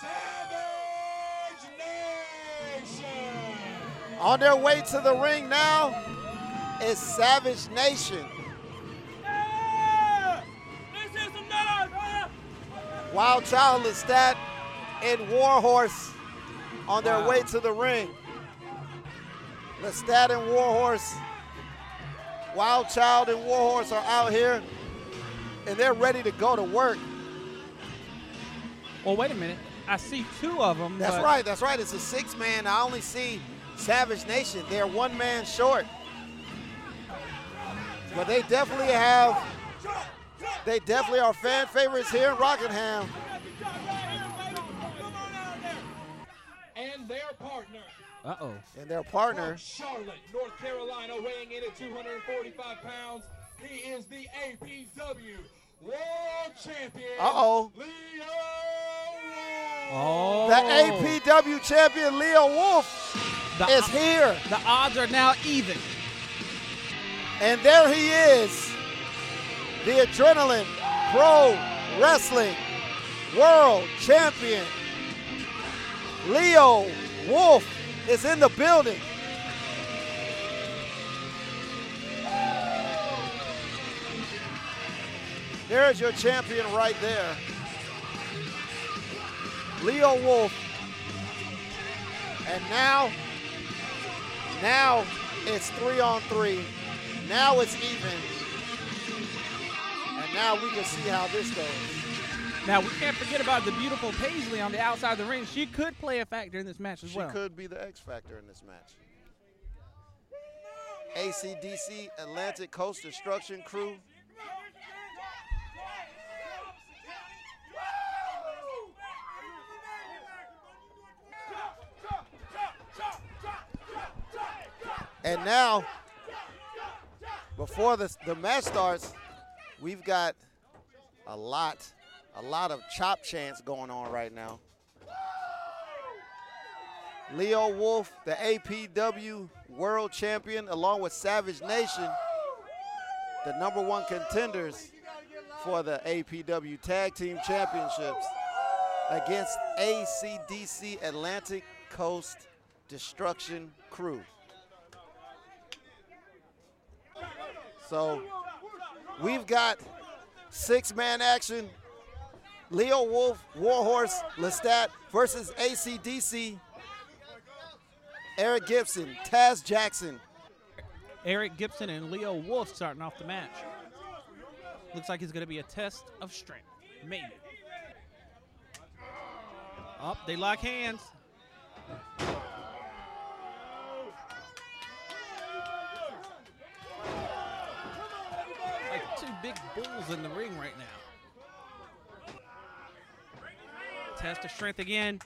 Savage Nation. On their way to the ring now is Savage Nation. This is some huh? Wild Child Lestat and Warhorse on their Wow. way to the ring. Lestat and Warhorse, Wild Child and Warhorse are out here and they're ready to go to work. Well, wait a minute. I see two of them. That's right, that's right. It's a six man. I only see Savage Nation. They're one man short. But they definitely have, they definitely are fan favorites here in Rockingham. And their partner. Uh oh. And their partner. From Charlotte, North Carolina, weighing in at 245 pounds. He is the APW World champion. Uh-oh. Leo Oh. The APW champion Leo Wolf The- is here. The odds are now even. And there he is. The Adrenaline Pro Wrestling World Champion. Leo Wolf is in the building. There's your champion right there. Leo Wolf. And now, now it's three on three. Now it's even. And now we can see how this goes. Now we can't forget about the beautiful Paisley on the outside of the ring. She could play a factor in this match as She well. She could be the X factor in this match. ACDC Atlantic Coast Destruction Crew. And now, before the, the match starts, we've got a lot, a lot of chop chants going on right now. Leo Wolf, the APW World Champion, along with Savage Nation, the number one contenders for the APW Tag Team Championships against ACDC Atlantic Coast Destruction Crew. So we've got six man action. Leo Wolf, Warhorse, Lestat versus ACDC. Eric Gibson, Taz Jackson. Eric Gibson and Leo Wolf starting off the match. Looks like it's going to be a test of strength. Maybe. Up, they lock hands. Like two big bulls in the ring right now. Test of strength again.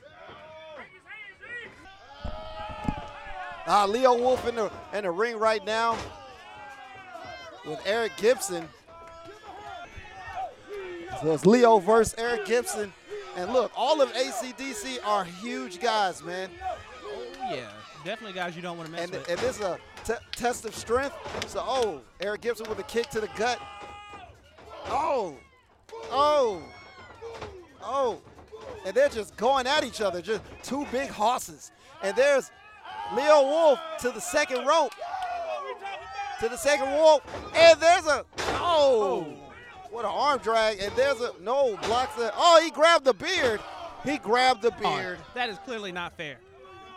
Uh, Leo Wolf in the in the ring right now with Eric Gibson. So it's Leo versus Eric Gibson. And look, all of ACDC are huge guys, man. Oh, yeah. Definitely guys you don't want to mess And, with. and this is a t- test of strength. So, oh, Eric Gibson with a kick to the gut. Oh, oh, oh. And they're just going at each other, just two big horses. And there's Leo Wolf to the second rope. To the second rope. And there's a, oh, what an arm drag. And there's a, no, blocks the, oh, he grabbed the beard. He grabbed the Oh, beard. that is clearly not fair.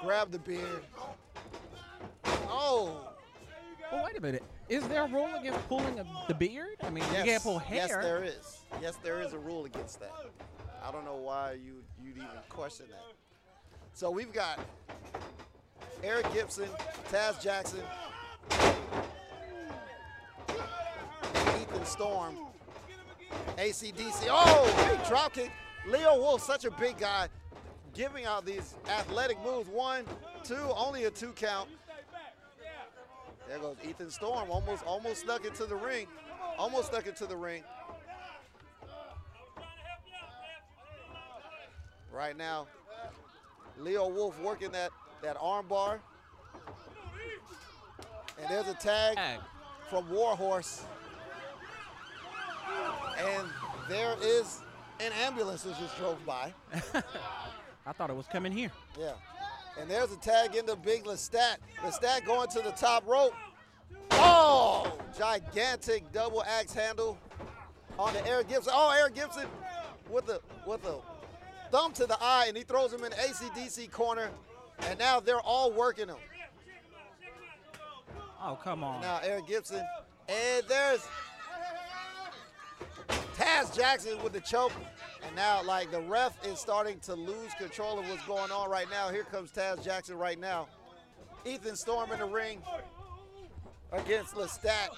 Grab the beard. Oh. Well, wait a minute. Is there a rule against pulling a, the beard? I mean, Yes, you can't pull hair. Yes, there is. Yes, there is a rule against that. I don't know why you you'd even question that. So we've got Eric Gibson, Taz Jackson, Ethan Storm, ACDC. Oh, big drop kick. Leo Wolf, such a big guy, giving out these athletic moves. One, two, only a two count. There goes Ethan Storm, almost almost stuck into the ring. Almost stuck into the ring. Right now, Leo Wolf working that, that arm bar. And there's a tag from Warhorse. And there is an ambulance that just drove by. [laughs] I thought it was coming here. Yeah. And there's a tag into Big Lestat. Lestat going to the top rope. Oh, gigantic double axe handle on the Eric Gibson. Oh, Eric Gibson with the with a thumb to the eye, and he throws him in the ACDC corner. And now they're all working him. Oh, come on. Now Eric Gibson, and there's Taz Jackson with the choke. And now, like, the ref is starting to lose control of what's going on right now. Here comes Taz Jackson right now. Ethan Storm in the ring against Lestat.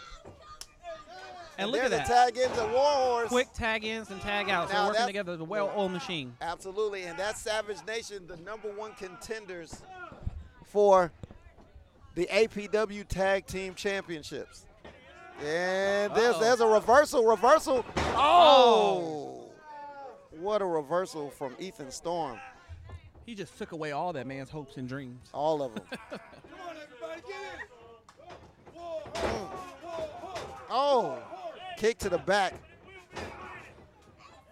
And look at there's that. a tag into Warhorse. Quick tag ins and tag outs. Now They're working together as a well-oiled machine. Absolutely, and that's Savage Nation, the number one contenders for the APW Tag Team Championships. And there's Uh-oh. there's a reversal, reversal. Oh! oh, what a reversal from Ethan Storm. He just took away all that man's hopes and dreams. All of them. [laughs] Oh, kick to the back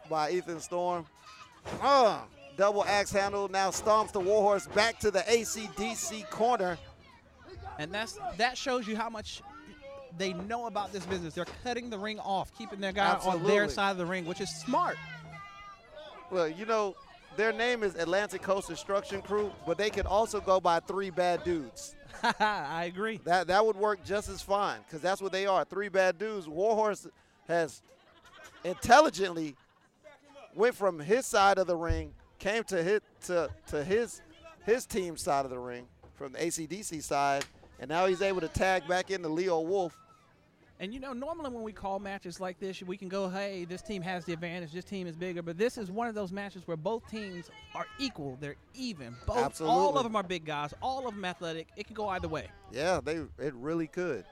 by Ethan Storm. Uh, double axe handle now stomps the Warhorse back to the ACDC corner. And that's that shows you how much they know about this business. They're cutting the ring off, keeping their guy on their side of the ring, which is smart. Well, you know, their name is Atlantic Coast Destruction Crew, but they could also go by Three Bad Dudes. [laughs] I agree. That that would work just as fine because that's what they are. Three bad dudes. Warhorse has intelligently went from his side of the ring, came to hit to to his his team side of the ring from the ACDC side, and now he's able to tag back into Leo Wolf. And you know, normally when we call matches like this, we can go, "Hey, this team has the advantage. This team is bigger." But this is one of those matches where both teams are equal. They're even. Both, all of them are big guys. All of them athletic. It can go either way. Yeah, they it really could.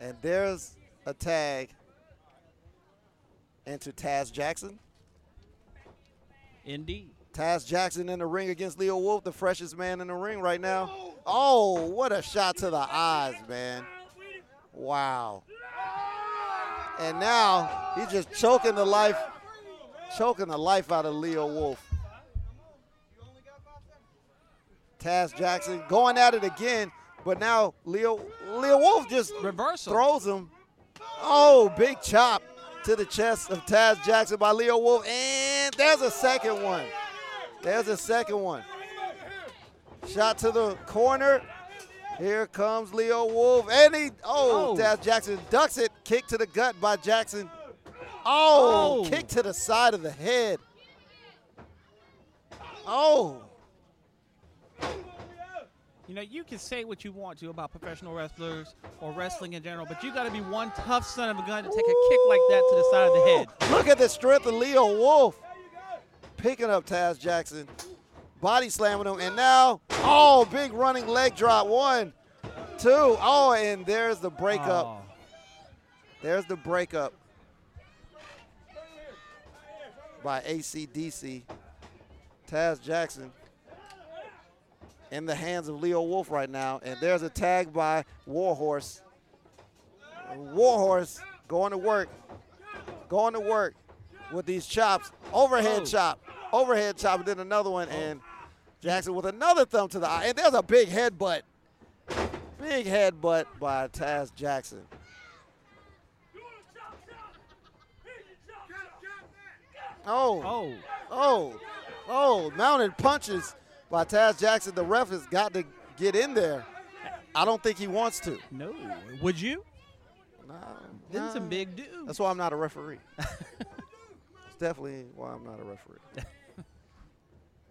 And there's a tag into Taz Jackson. Indeed. Taz Jackson in the ring against Leo Wolf, the freshest man in the ring right now. Oh, what a shot to the eyes, man. Wow. And now he's just choking the life, choking the life out of Leo Wolf. Taz Jackson going at it again, but now Leo Leo Wolf just Reversal. throws him. Oh, big chop to the chest of Taz Jackson by Leo Wolf, and there's a second one. There's a second one. Shot to the corner. Here comes Leo Wolf, and he oh, Oh. Taz Jackson ducks it. Kick to the gut by Jackson. Oh, Oh. kick to the side of the head. Oh. You know, you can say what you want to about professional wrestlers or wrestling in general, but you got to be one tough son of a gun to take a kick like that to the side of the head. Look at the strength of Leo Wolf. Picking up Taz Jackson. Body slamming him. And now, oh, big running leg drop. One, two. Oh, and there's the breakup. Oh. There's the breakup by ACDC. Taz Jackson in the hands of Leo Wolf right now. And there's a tag by Warhorse. Warhorse going to work. Going to work with these chops. Overhead Oh. chop. Overhead chop. And then another one. Oh. And Jackson with another thumb to the eye. And there's a big headbutt. Big headbutt by Taz Jackson. Oh. Oh. Oh. Oh. Mounted punches by Taz Jackson. The ref has got to get in there. I don't think he wants to. No. Would you? No. Them some big dudes. That's why I'm not a referee. [laughs] Definitely why I'm not a referee. [laughs]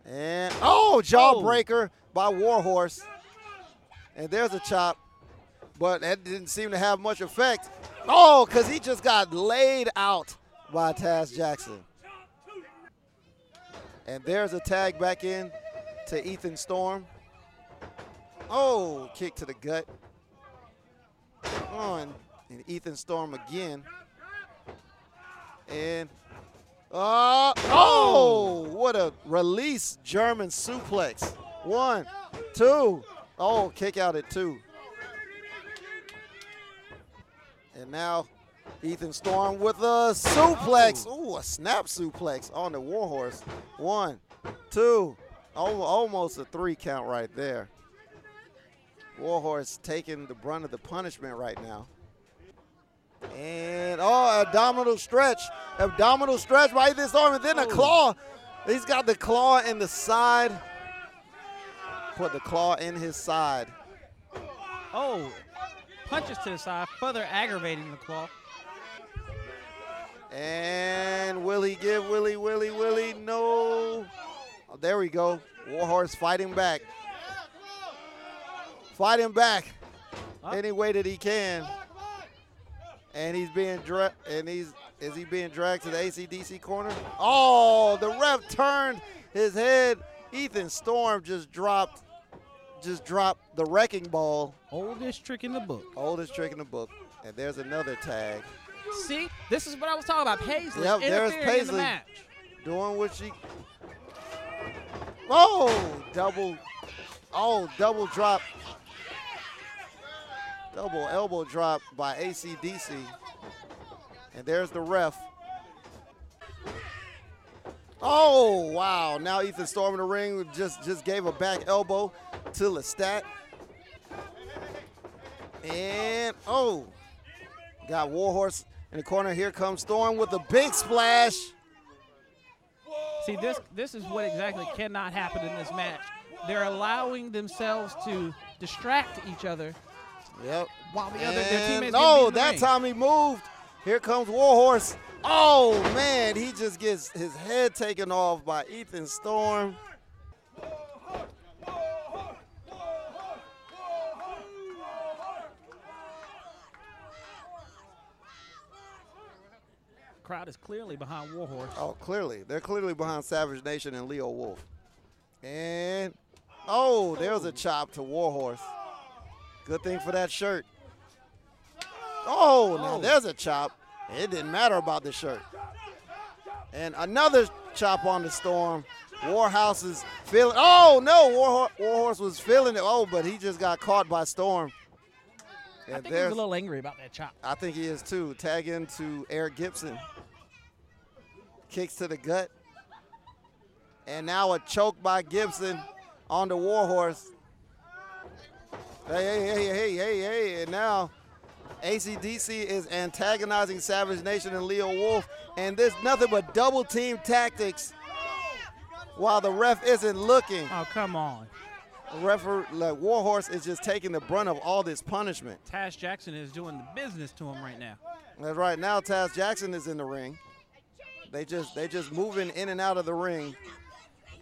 and oh, jawbreaker by Warhorse. And there's a chop, but that didn't seem to have much effect. Oh, because he just got laid out by Taz Jackson. And there's a tag back in to Ethan Storm. Oh, kick to the gut. On and Ethan Storm again. And uh, oh, what a release German suplex. One, two. Oh, kick out at two. And now Ethan Storm with a suplex. Ooh, a snap suplex on the Warhorse. One, two, al- almost a three count right there. Warhorse taking the brunt of the punishment right now. And oh, abdominal stretch. Abdominal stretch by Ethan Storm. And then a claw. He's got the claw in the side. Put the claw in his side. Oh. Punches to the side, further aggravating the claw. And will he give Willie, Willie, Willie? No. Oh, there we go. Warhorse fighting back. Fighting back any way that he can. And he's being dra- and he's is he being dragged to the ACDC corner? Oh, the ref turned his head. Ethan Storm just dropped just dropped the wrecking ball. Oldest trick in the book. Oldest trick in the book. And there's another tag. See, this is what I was talking about. Paisley Yep, there's interfering in the match. doing what she. Oh, double. Oh, double drop. Double elbow drop by ACDC. And there's the ref. Oh, wow. Now Ethan Storm in the ring just, just gave a back elbow to Lestat. And, oh, got Warhorse in the corner. Here comes Storm with a big splash. See, this this is what exactly cannot happen in this match. They're allowing themselves to distract each other. Yep. While the other their And- teammates No, get beat in the that time he moved. Here comes Warhorse. Oh man, he just gets his head taken off by Ethan Storm. Crowd is clearly behind Warhorse. Oh, clearly. They're clearly behind Savage Nation and Leo Wolf. And oh, there's a chop to Warhorse. Good thing for that shirt. Oh, now oh. there's a chop. It didn't matter about the shirt. And another chop on the storm. Warhorse is feeling. Oh no, Warhorse, Warhorse was feeling it. Oh, but he just got caught by Storm. I And think he's a little angry about that chop. I think he is too. Tag into Eric Gibson. Kicks to the gut. And now a choke by Gibson on the Warhorse. Hey, hey, hey, hey, hey, hey. And now ACDC is antagonizing Savage Nation and Leo Wolf. And there's nothing but double team tactics while the ref isn't looking. Oh, come on. The referee, like Warhorse, is just taking the brunt of all this punishment. Taz Jackson is doing the business to him right now. And right now, Taz Jackson is in the ring. They just they just moving in and out of the ring.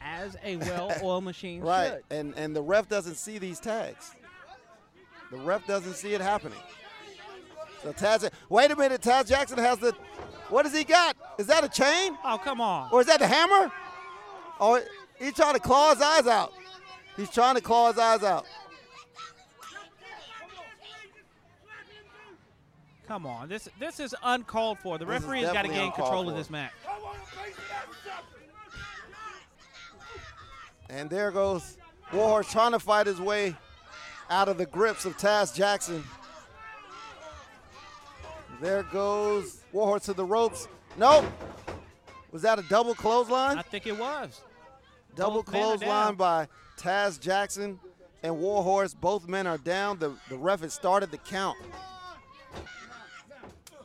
As a well-oiled machine [laughs] Right, should. and and the ref doesn't see these tags. The ref doesn't see it happening. So Taz, wait a minute, Taz Jackson has the, what does he got? Is that a chain? Oh come on! Or is that the hammer? Oh, he's trying to claw his eyes out. He's trying to claw his eyes out. Come on, this this is uncalled for. The This referee has got to gain control of this match. And there goes Warhorse trying to fight his way out of the grips of Taz Jackson. There goes Warhorse to the ropes. Nope. Was that a double clothesline? I think it was. Double Both clothesline by Taz Jackson and Warhorse. Both men are down. The, the ref has started the count.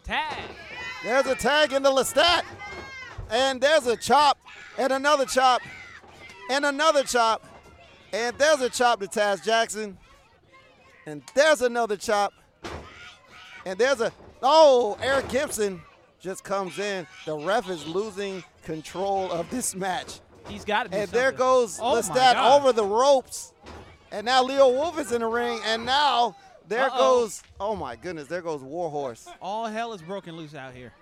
Tag. There's a tag in the Lestat. And there's a chop. And another chop. And another chop. And there's a chop to Taz Jackson. And there's another chop. And there's a oh, Eric Gibson just comes in. The ref is losing control of this match. He's got to And there goes oh Lestat over the ropes. And now Leo Wolf is in the ring. And now there Uh-oh. goes, oh my goodness, there goes Warhorse. All hell is broken loose out here.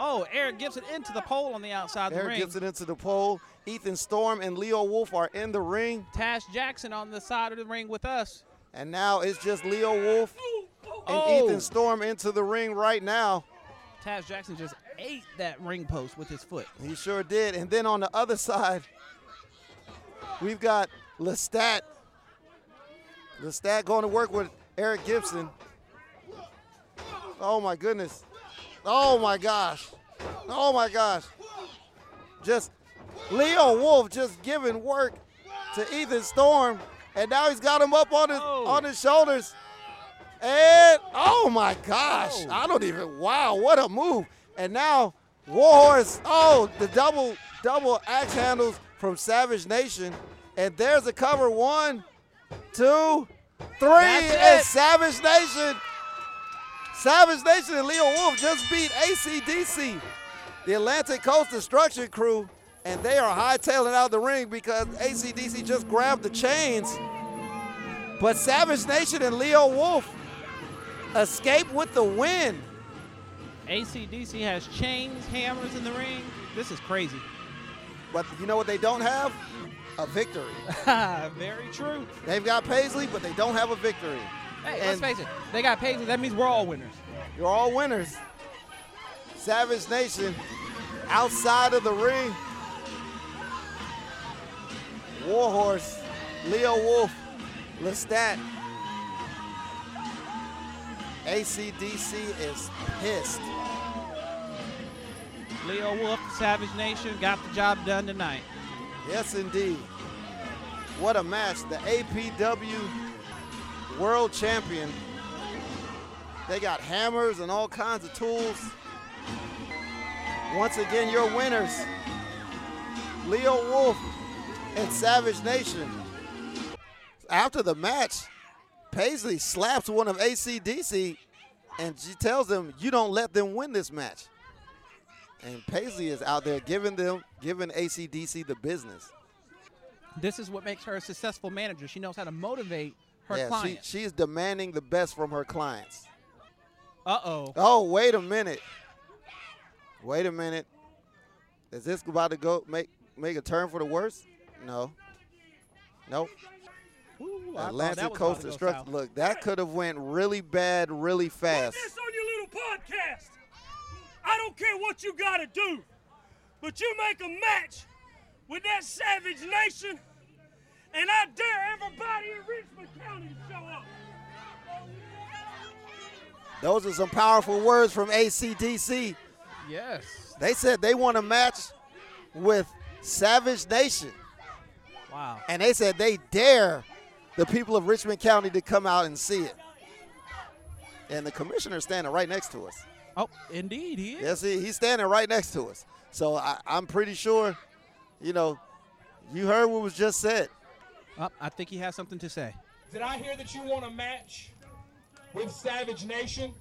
Oh, Eric Gibson into the pole on the outside of the ring. Eric. Gibson into the pole. Ethan Storm and Leo Wolf are in the ring. Taz Jackson on the side of the ring with us. And now it's just Leo Wolf and Oh. Ethan Storm into the ring right now. Taz Jackson just ate that ring post with his foot. He sure did. And then on the other side, we've got Lestat. Lestat going to work with Eric Gibson. Oh my goodness. Oh my gosh. Oh my gosh. Just Leo Wolf just giving work to Ethan Storm. And now he's got him up on his oh. on his shoulders. And oh my gosh. Oh. I don't even wow, what a move. And now Warhorse, oh, the double double axe handles from Savage Nation. And there's a cover. One, two, three. And. Savage Nation. Savage Nation and Leo Wolf just beat ACDC, the Atlantic Coast Destruction Crew, and they are hightailing out of the ring because ACDC just grabbed the chains. But Savage Nation and Leo Wolf escape with the win. ACDC has chains, hammers in the ring. This is crazy. But you know what they don't have? A victory. [laughs] Very true. They've got Paisley, but they don't have a victory. Hey, And- let's face it. They got Paisley. That means we're all winners. You're all winners. Savage Nation outside of the ring. Warhorse, Leo Wolf, Lestat. ACDC is pissed. Leo Wolf, Savage Nation, got the job done tonight. Yes, indeed. What a match. The APW World Champion. They got hammers and all kinds of tools. Once again, your winners Leo Wolf and Savage Nation. After the match, Paisley slaps one of ACDC and she tells them, You don't let them win this match. And Paisley is out there giving them, giving ACDC the business. This is what makes her a successful manager. She knows how to motivate her yeah, clients. She, she's demanding the best from her clients. Uh oh. Oh, wait a minute. Wait a minute. Is this about to go make make a turn for the worse? No. Nope. I thought Atlantic Coast about Destruction. Look, that could have went really bad, really fast. this on your little podcast. I don't care what you gotta do, but you make a match with that Savage Nation, and I dare everybody in Richmond County to show up. Those are some powerful words from ACDC. Yes. They said they want a match with Savage Nation. Wow. And they said they dare the people of Richmond County to come out and see it. And the commissioner's standing right next to us. Oh, indeed, he is. Yes, he, he's standing right next to us. So I, I'm pretty sure, you know, you heard what was just said. Oh, I think he has something to say. Did I hear that you want a match with Savage Nation?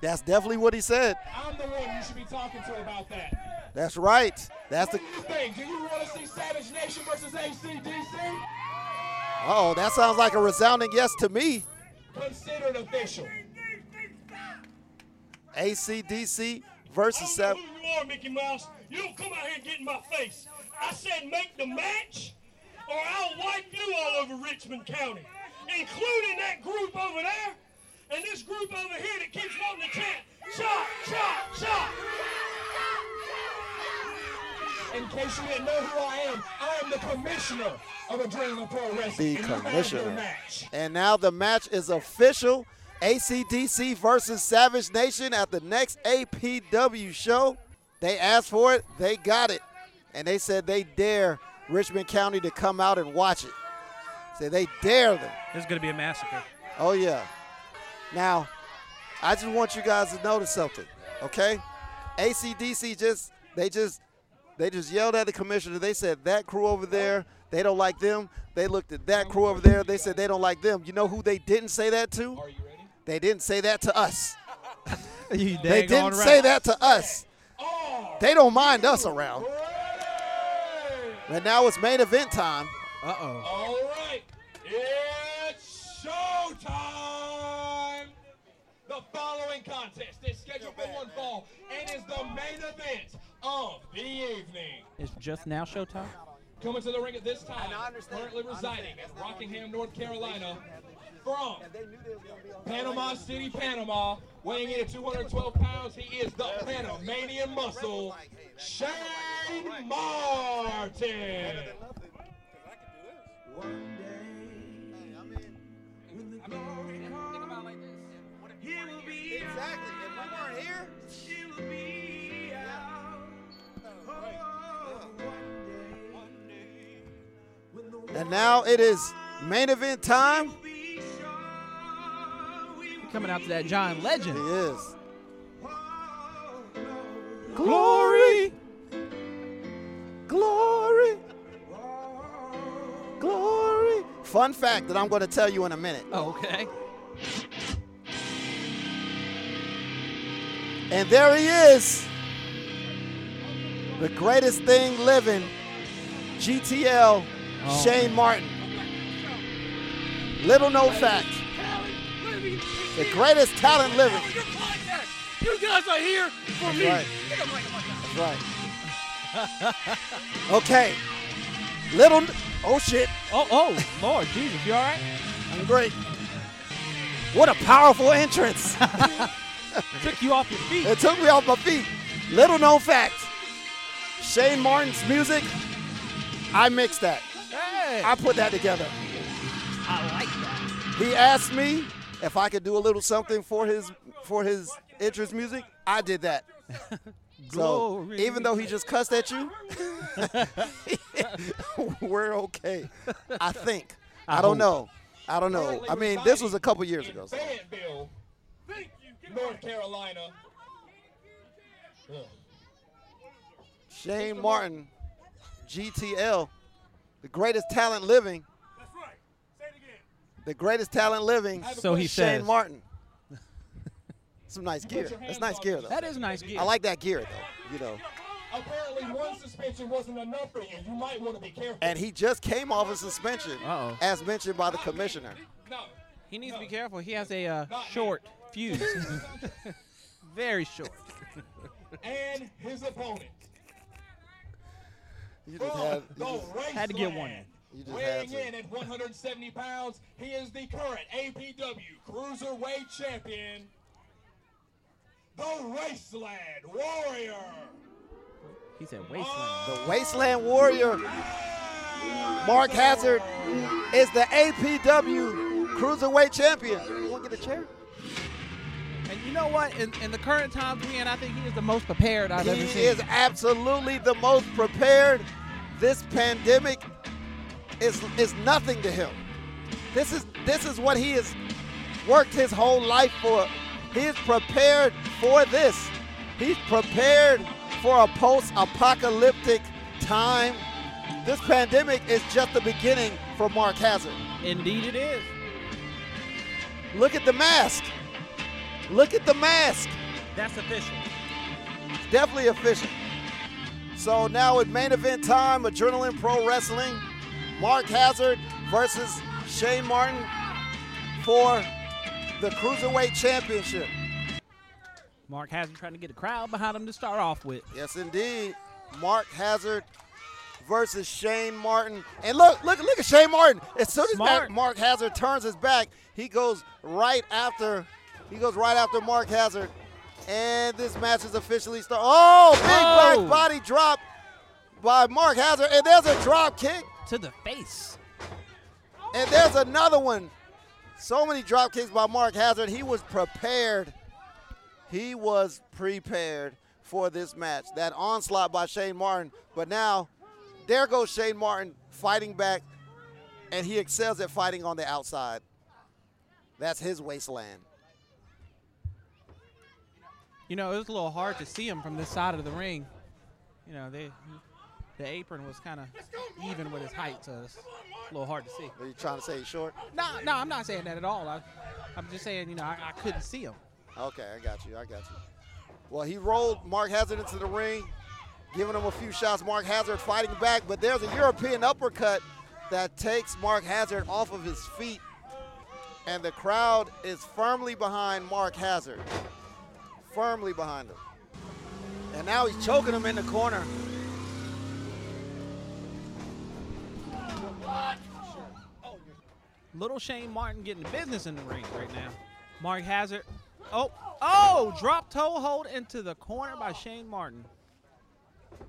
That's definitely what he said. I'm the one you should be talking to about that. That's right. That's the. What do you think? Do you want to see Savage Nation versus ACDC? Oh, that sounds like a resounding yes to me. Considered official. ACDC versus Savage. who you are, Mickey Mouse. You don't come out here and get in my face. I said make the match, or I'll wipe you all over Richmond County, including that group over there, and this group over here that keeps wanting to chant, chop, chop, chop. In case you didn't know who I am, I am the commissioner of Adrenaline Pro Wrestling. The and you have commissioner. match. And now the match is official. ACDC versus Savage Nation at the next APW show. They asked for it, they got it. And they said they dare Richmond County to come out and watch it. Say they dare them. This is going to be a massacre. Oh yeah. Now, I just want you guys to notice something, okay? ACDC just they just they just yelled at the commissioner. They said that crew over there, they don't like them. They looked at that crew over there. They said they don't like them. You know who they didn't say that to? They didn't say that to us. [laughs] You They didn't right. say that to us. They don't mind us around. And now it's main event time. Uh oh. All right, it's showtime. The following contest is scheduled for one fall. And is the main event of the evening. It's just now showtime? Coming to the ring at this time, currently residing in Rockingham, North Carolina, from Panama City, Panama, weighing in at 212 pounds, he is the Panamanian Muscle, Shane Martin. If we weren't here, And now it is main event time. Coming out to that John Legend. He is. Glory. Glory. Glory. Fun fact that I'm going to tell you in a minute. Oh, okay. And there he is. The greatest thing living. GTL Oh. Shane Martin. Little known fact. The greatest talent living. You guys are here for That's me. right. That's right. Okay. Little. Oh shit. Oh, oh, Lord Jesus, you all right? I'm great. What a powerful entrance. [laughs] [laughs] Took you off your feet. It took me off my feet. Little known fact Shane Martin's music, I mixed that. Hey. I put that together. I like that. He asked me if I could do a little something for his for his entrance music. I did that. [laughs] So even though he just cussed at you, [laughs] we're okay. I think. I, I don't hope. know. I don't know. I mean, this was a couple years ago. so. Fayetteville, North Carolina. Ugh. Shane Martin, GTL, the greatest talent living. That's right. Say it again. The greatest talent living. So he Shane says. Martin. [laughs] Some nice gear. That's nice gear though. That is nice gear. I like that gear though. You know. Apparently, one suspension wasn't enough for you. You might want to be careful. And he just came off a suspension, Uh-oh. as mentioned by the commissioner. No. He needs to be careful. He has a uh, short fuse. [laughs] Very short. And his opponent. You just had, you just, Had to get one in. you just had Weighing in at 170 pounds, he is the current APW Cruiserweight Champion, the Wasteland Warrior. He said wasteland. The Wasteland Warrior, Mark Hazard, is the APW Cruiserweight Champion. You want to get a chair? And you know what? In, in the current times we in, I think he is the most prepared I've ever seen. He is absolutely the most prepared. This pandemic is is nothing to him. This is this is what he has worked his whole life for. He is prepared for this. He's prepared for a post-apocalyptic time. This pandemic is just the beginning for Mark Hazard. Indeed, it is. Look at the mask. Look at the mask. That's official. definitely efficient. So now at main event time, Adrenaline Pro Wrestling, Mark Hazard versus Shane Martin for the Cruiserweight Championship. Mark Hazard trying to get a crowd behind him to start off with. Yes, indeed. Mark Hazard versus Shane Martin. And look, look, look at Shane Martin. As soon as. Mark Hazard turns his back, he goes right after. He goes right after Mark Hazard. And this match is officially started. Oh, big Oh. back body drop by Mark Hazard. And there's a drop kick. To the face. And there's another one. So many drop kicks by Mark Hazard. He was prepared. He was prepared for this match. That onslaught by Shane Martin. But now, there goes Shane Martin fighting back, and he excels at fighting on the outside. That's his wasteland. You know, it was a little hard to see him from this side of the ring. You know, they, the apron was kind of even with his height, so it's a little hard to see. Are you trying to say he's short? No, no, I'm not saying that at all. I, I'm just saying, you know, I, I couldn't see him. Okay, I got you. I got you. Well, he rolled Mark Hazard into the ring, giving him a few shots. Mark Hazard fighting back, but there's a European uppercut that takes Mark Hazard off of his feet, and the crowd is firmly behind Mark Hazard. Firmly behind him. And now he's choking him in the corner. Little Shane Martin getting the business in the ring right now. Mark Hazard. Oh, oh, drop toe hold into the corner by Shane Martin.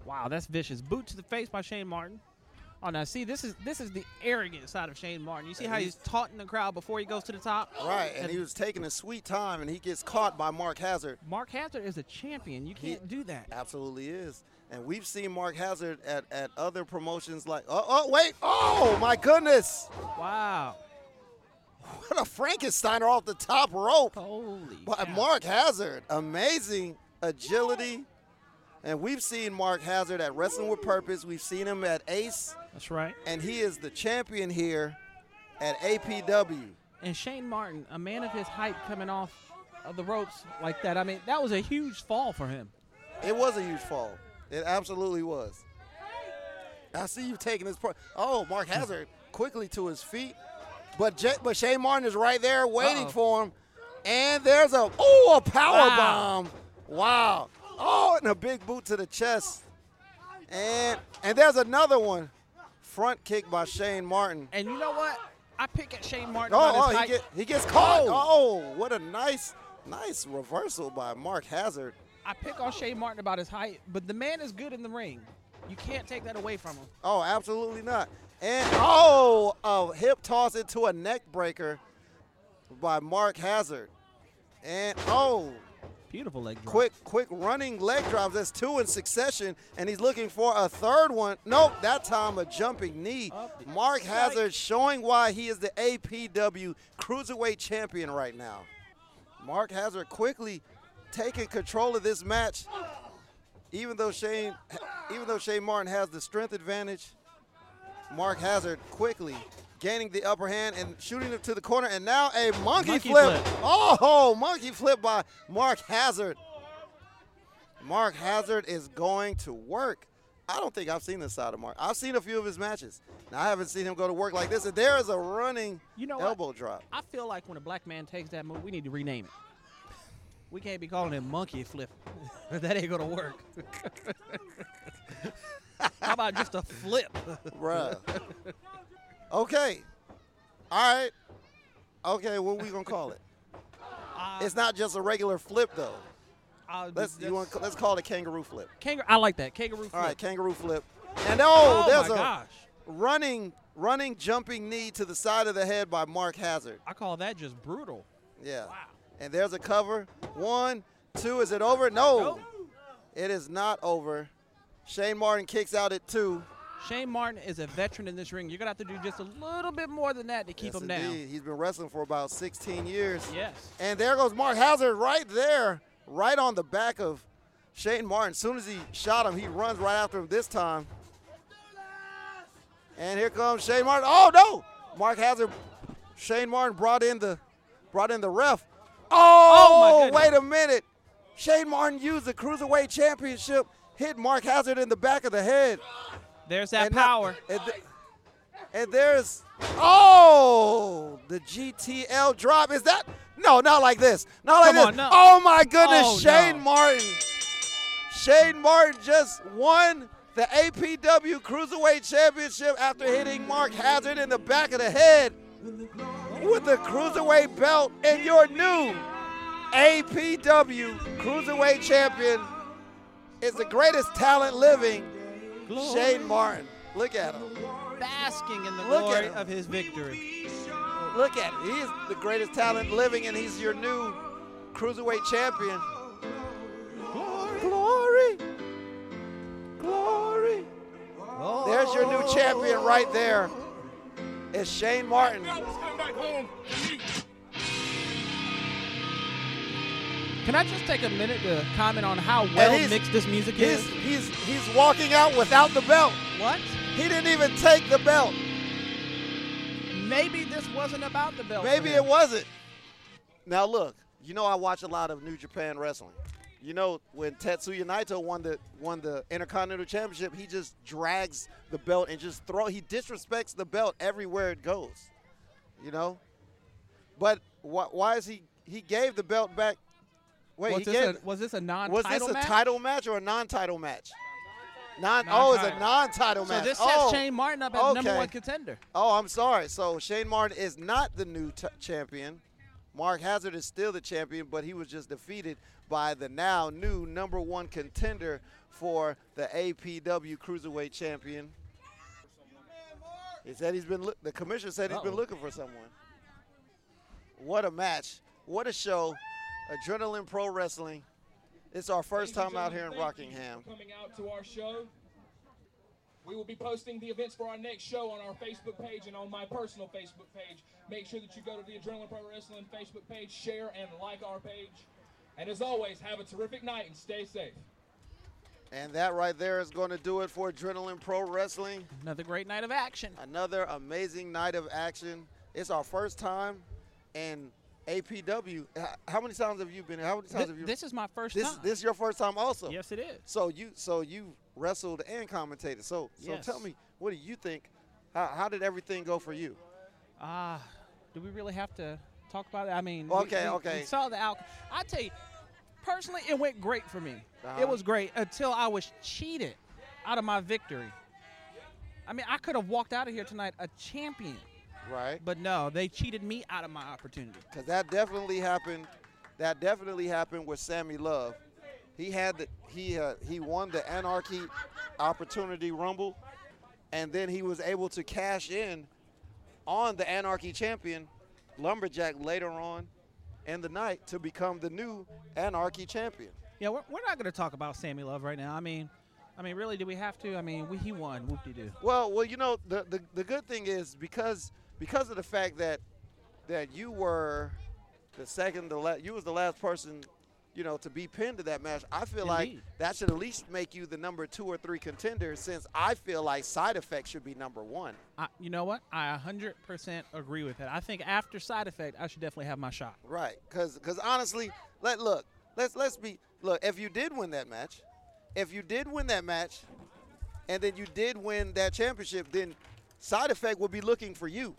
Wow, that's vicious. Boot to the face by Shane Martin. Oh, now see, this is this is the arrogant side of Shane Martin. You see And how he's- he's taunting the crowd before he goes to the top? Right, and he was taking his sweet time, and he gets caught by Mark Hazard. Mark Hazard is a champion. You can't do that. Absolutely is. And we've seen Mark Hazard at, at other promotions like, oh, oh, wait, oh, my goodness. Wow. What a Frankensteiner off the top rope. Holy. By Mark Hazard. Amazing agility. And we've seen Mark Hazard at Wrestling with Purpose. We've seen him at Ace. That's right. And he is the champion here at APW. And Shane Martin, a man of his height coming off of the ropes like that, I mean, that was a huge fall for him. It was a huge fall. It absolutely was. I see you taking this part. Oh, Mark hmm. Hazard quickly to his feet. But J- but Shane Martin is right there waiting Uh-oh. for him. And there's a oh a power Wow. bomb. Wow. Oh, and a big boot to the chest. And and there's another one. Front kick by Shane Martin. And you know what? I pick at Shane Martin. Oh, oh he, get, he gets caught. Oh. Oh, what a nice, nice reversal by Mark Hazard. I pick on Shane Martin about his height, but the man is good in the ring. You can't take that away from him. Oh, absolutely not. And oh, a hip toss into a neck breaker by Mark Hazard. And oh, Beautiful leg drop. quick, quick running leg drops. That's two in succession, and he's looking for a third one. Nope, that time a jumping knee. Mark Hazard showing why he is the APW Cruiserweight Champion right now. Mark Hazard quickly taking control of this match, even though Shane, even though Shane Martin has the strength advantage. Mark Hazard quickly gaining the upper hand and shooting it to the corner, and now a monkey, Monkey flip. flip. Oh, monkey flip by Mark Hazard. Mark Hazard is going to work. I don't think I've seen this side of Mark. I've seen a few of his matches. Now, I haven't seen him go to work like this. And there is a running You know what? elbow drop. I feel like when a black man takes that move, we need to rename it. We can't be calling him monkey flip. [laughs] that ain't gonna work. [laughs] How about just a flip? Bruh. [laughs] Okay. All right. Okay, what we gonna call it? [laughs] it's not just a regular flip though. Uh, Let's you want let's call it a kangaroo flip. Kangaroo. I like that kangaroo flip. All right, kangaroo flip. And oh, Oh, there's my a gosh. running running jumping knee to the side of the head by Mark Hazard. I call that just brutal. Yeah. Wow. And there's a cover. One, two. Is it over? No. Nope. It is not over. Shane Martin kicks out at two. Shane Martin is a veteran in this ring. You're gonna have to do just a little bit more than that to keep Yes, him down. indeed. He's been wrestling for about 16 years. Yes. And there goes Mark Hazard right there, right on the back of Shane Martin. As soon as he shot him, he runs right after him this time. And here comes Shane Martin. Oh no! Mark Hazard, Shane Martin brought in the brought in the ref. Oh, Oh, my wait a minute. Shane Martin used the Cruiserweight Championship, hit Mark Hazard in the back of the head. There's that And power. and, th- and there's oh the GTL drop. Is that no? Not like this. Not like Come this. on, no. Oh my goodness, Oh, Shane no. Martin. Shane Martin just won the APW Cruiserweight Championship after hitting Mark Hazard in the back of the head with the Cruiserweight belt and your new APW Cruiserweight Champion is the greatest talent living, Shane Martin. Look at him. Basking in the Look glory him. of his victory. Look at him. He's the greatest talent living, and he's your new Cruiserweight champion. Glory. Glory. There's your new champion right there. It's Shane Martin. Can I just take a minute to comment on how well mixed this music He's, is? he's, he's walking out without the belt. What? He didn't even take the belt. Maybe this wasn't about the belt. Maybe it wasn't. Now look, you know I watch a lot of New Japan wrestling. You know when Tetsuya Naito won the won the Intercontinental Championship, he just drags the belt and just throw. He disrespects the belt everywhere it goes. You know. But why, why is he? He gave the belt back. Wait, was, this gave. a, was this a non-title this a match? title match or a non-title match? Non. Oh, it's a Non-title. non-title So match. this sets oh, Shane Martin up as number one contender. Oh, I'm sorry. So Shane Martin is not the new t- champion. Mark Hazard is still the champion, but he was just defeated by the now new number one contender for the APW Cruiserweight Champion. He said he's been. Look- the commissioner said he's been Uh-oh. looking for someone. What a match! What a show! Adrenaline Pro Wrestling. It's our first Ladies time out here in gentlemen, thank you Rockingham. for Coming out to our show. We will be posting the events for our next show on our Facebook page and on my personal Facebook page. Make sure that you go to the Adrenaline Pro Wrestling Facebook page, share and like our page. And as always, have a terrific night and stay safe. And that right there is going to do it for Adrenaline Pro Wrestling. Another great night of action. Another amazing night of action. It's our first time in APW. How many times have you been? How many times have you? this is my first this, time. This is your first time also. Yes, it is. So you so you wrestled and commentated. So so Yes. tell me, what do you think? How, how did everything go for you? Ah, do we really have to talk about it? I mean, we- Okay, we, okay. We saw the outcome. I tell you, personally, it went great for me. Uh-huh. It was great until I was cheated out of my victory. I mean, I could have walked out of here tonight a champion. Right. But no, they cheated me out of my opportunity. Because that definitely happened. That definitely happened with Sammy Love. He had the he uh, he won the Anarchy Opportunity Rumble, and then he was able to cash in on the Anarchy champion, Lumberjack, later on in the night to become the new Anarchy champion. Yeah, we're, we're not going to talk about Sammy Love right now. I mean, I mean, really, do we have to? I mean, we, he won. Whoop de doo. Well, well, you know, the, the the good thing is because because of the fact that that you were the second, the la- you was the last person, you know, to be pinned to that match. I feel like that should at least make you the number two or three contender. Since I feel like side effect should be number one. I, you know what? I 100% agree with that. I think after side effect, I should definitely have my shot. Right, because because honestly, let look, let's let's be look. If you did win that match, if you did win that match, and then you did win that championship, then side effect will be looking for you.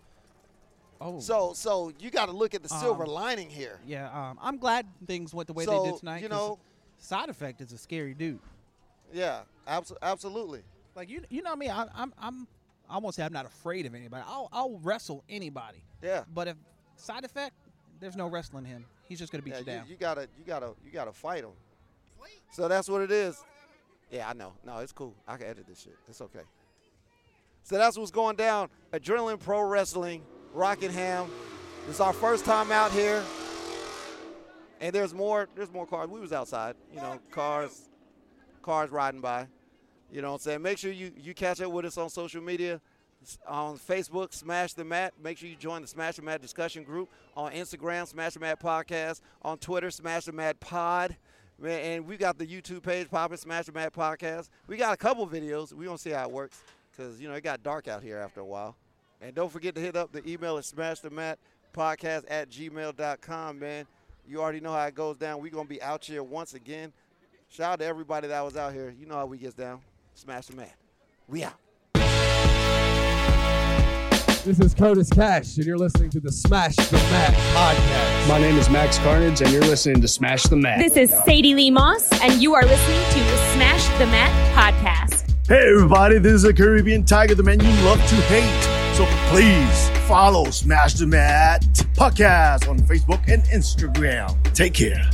Oh. So so you got to look at the silver Um, lining here. Yeah, um, I'm glad things went the way they did tonight. You know- side effect is a scary dude. Yeah, abso- absolutely. Like you, you know me. I, I'm, I'm, I won't say I'm not afraid of anybody. I'll, I'll wrestle anybody. Yeah. But if side effect, there's no wrestling him. He's just gonna beat Yeah, you down. you, gotta you gotta you gotta fight him. So that's what it is. Yeah, I know. No, it's cool. I can edit this shit. It's okay. So that's what's going down. Adrenaline Pro Wrestling, Rockingham. This is our first time out here. And there's more, there's more cars. We was outside, you know, cars, cars riding by. You know what I'm saying? Make sure you, you catch up with us on social media. On Facebook, Smash the Mat. Make sure you join the Smash the Mat discussion group. On Instagram, Smash the Mat Podcast. On Twitter, Smash the Mat Pod. Man, And we got the YouTube page popping, Smash the Mat Podcast. We got a couple videos. we going to see how it works because, you know, it got dark out here after a while. And don't forget to hit up the email at smash the mat podcast at gmail.com, man. You already know how it goes down. We're going to be out here once again. Shout out to everybody that was out here. You know how we gets down. Smash the mat. We out. This is Curtis Cash, and you're listening to the Smash the Mat podcast. My name is Max Carnage, and you're listening to Smash the Mat. This is Sadie Lee Moss, and you are listening to the Smash the Mat podcast. Hey, everybody, this is a Caribbean Tiger, the man you love to hate. So please follow Smash the Mat podcast on Facebook and Instagram. Take care.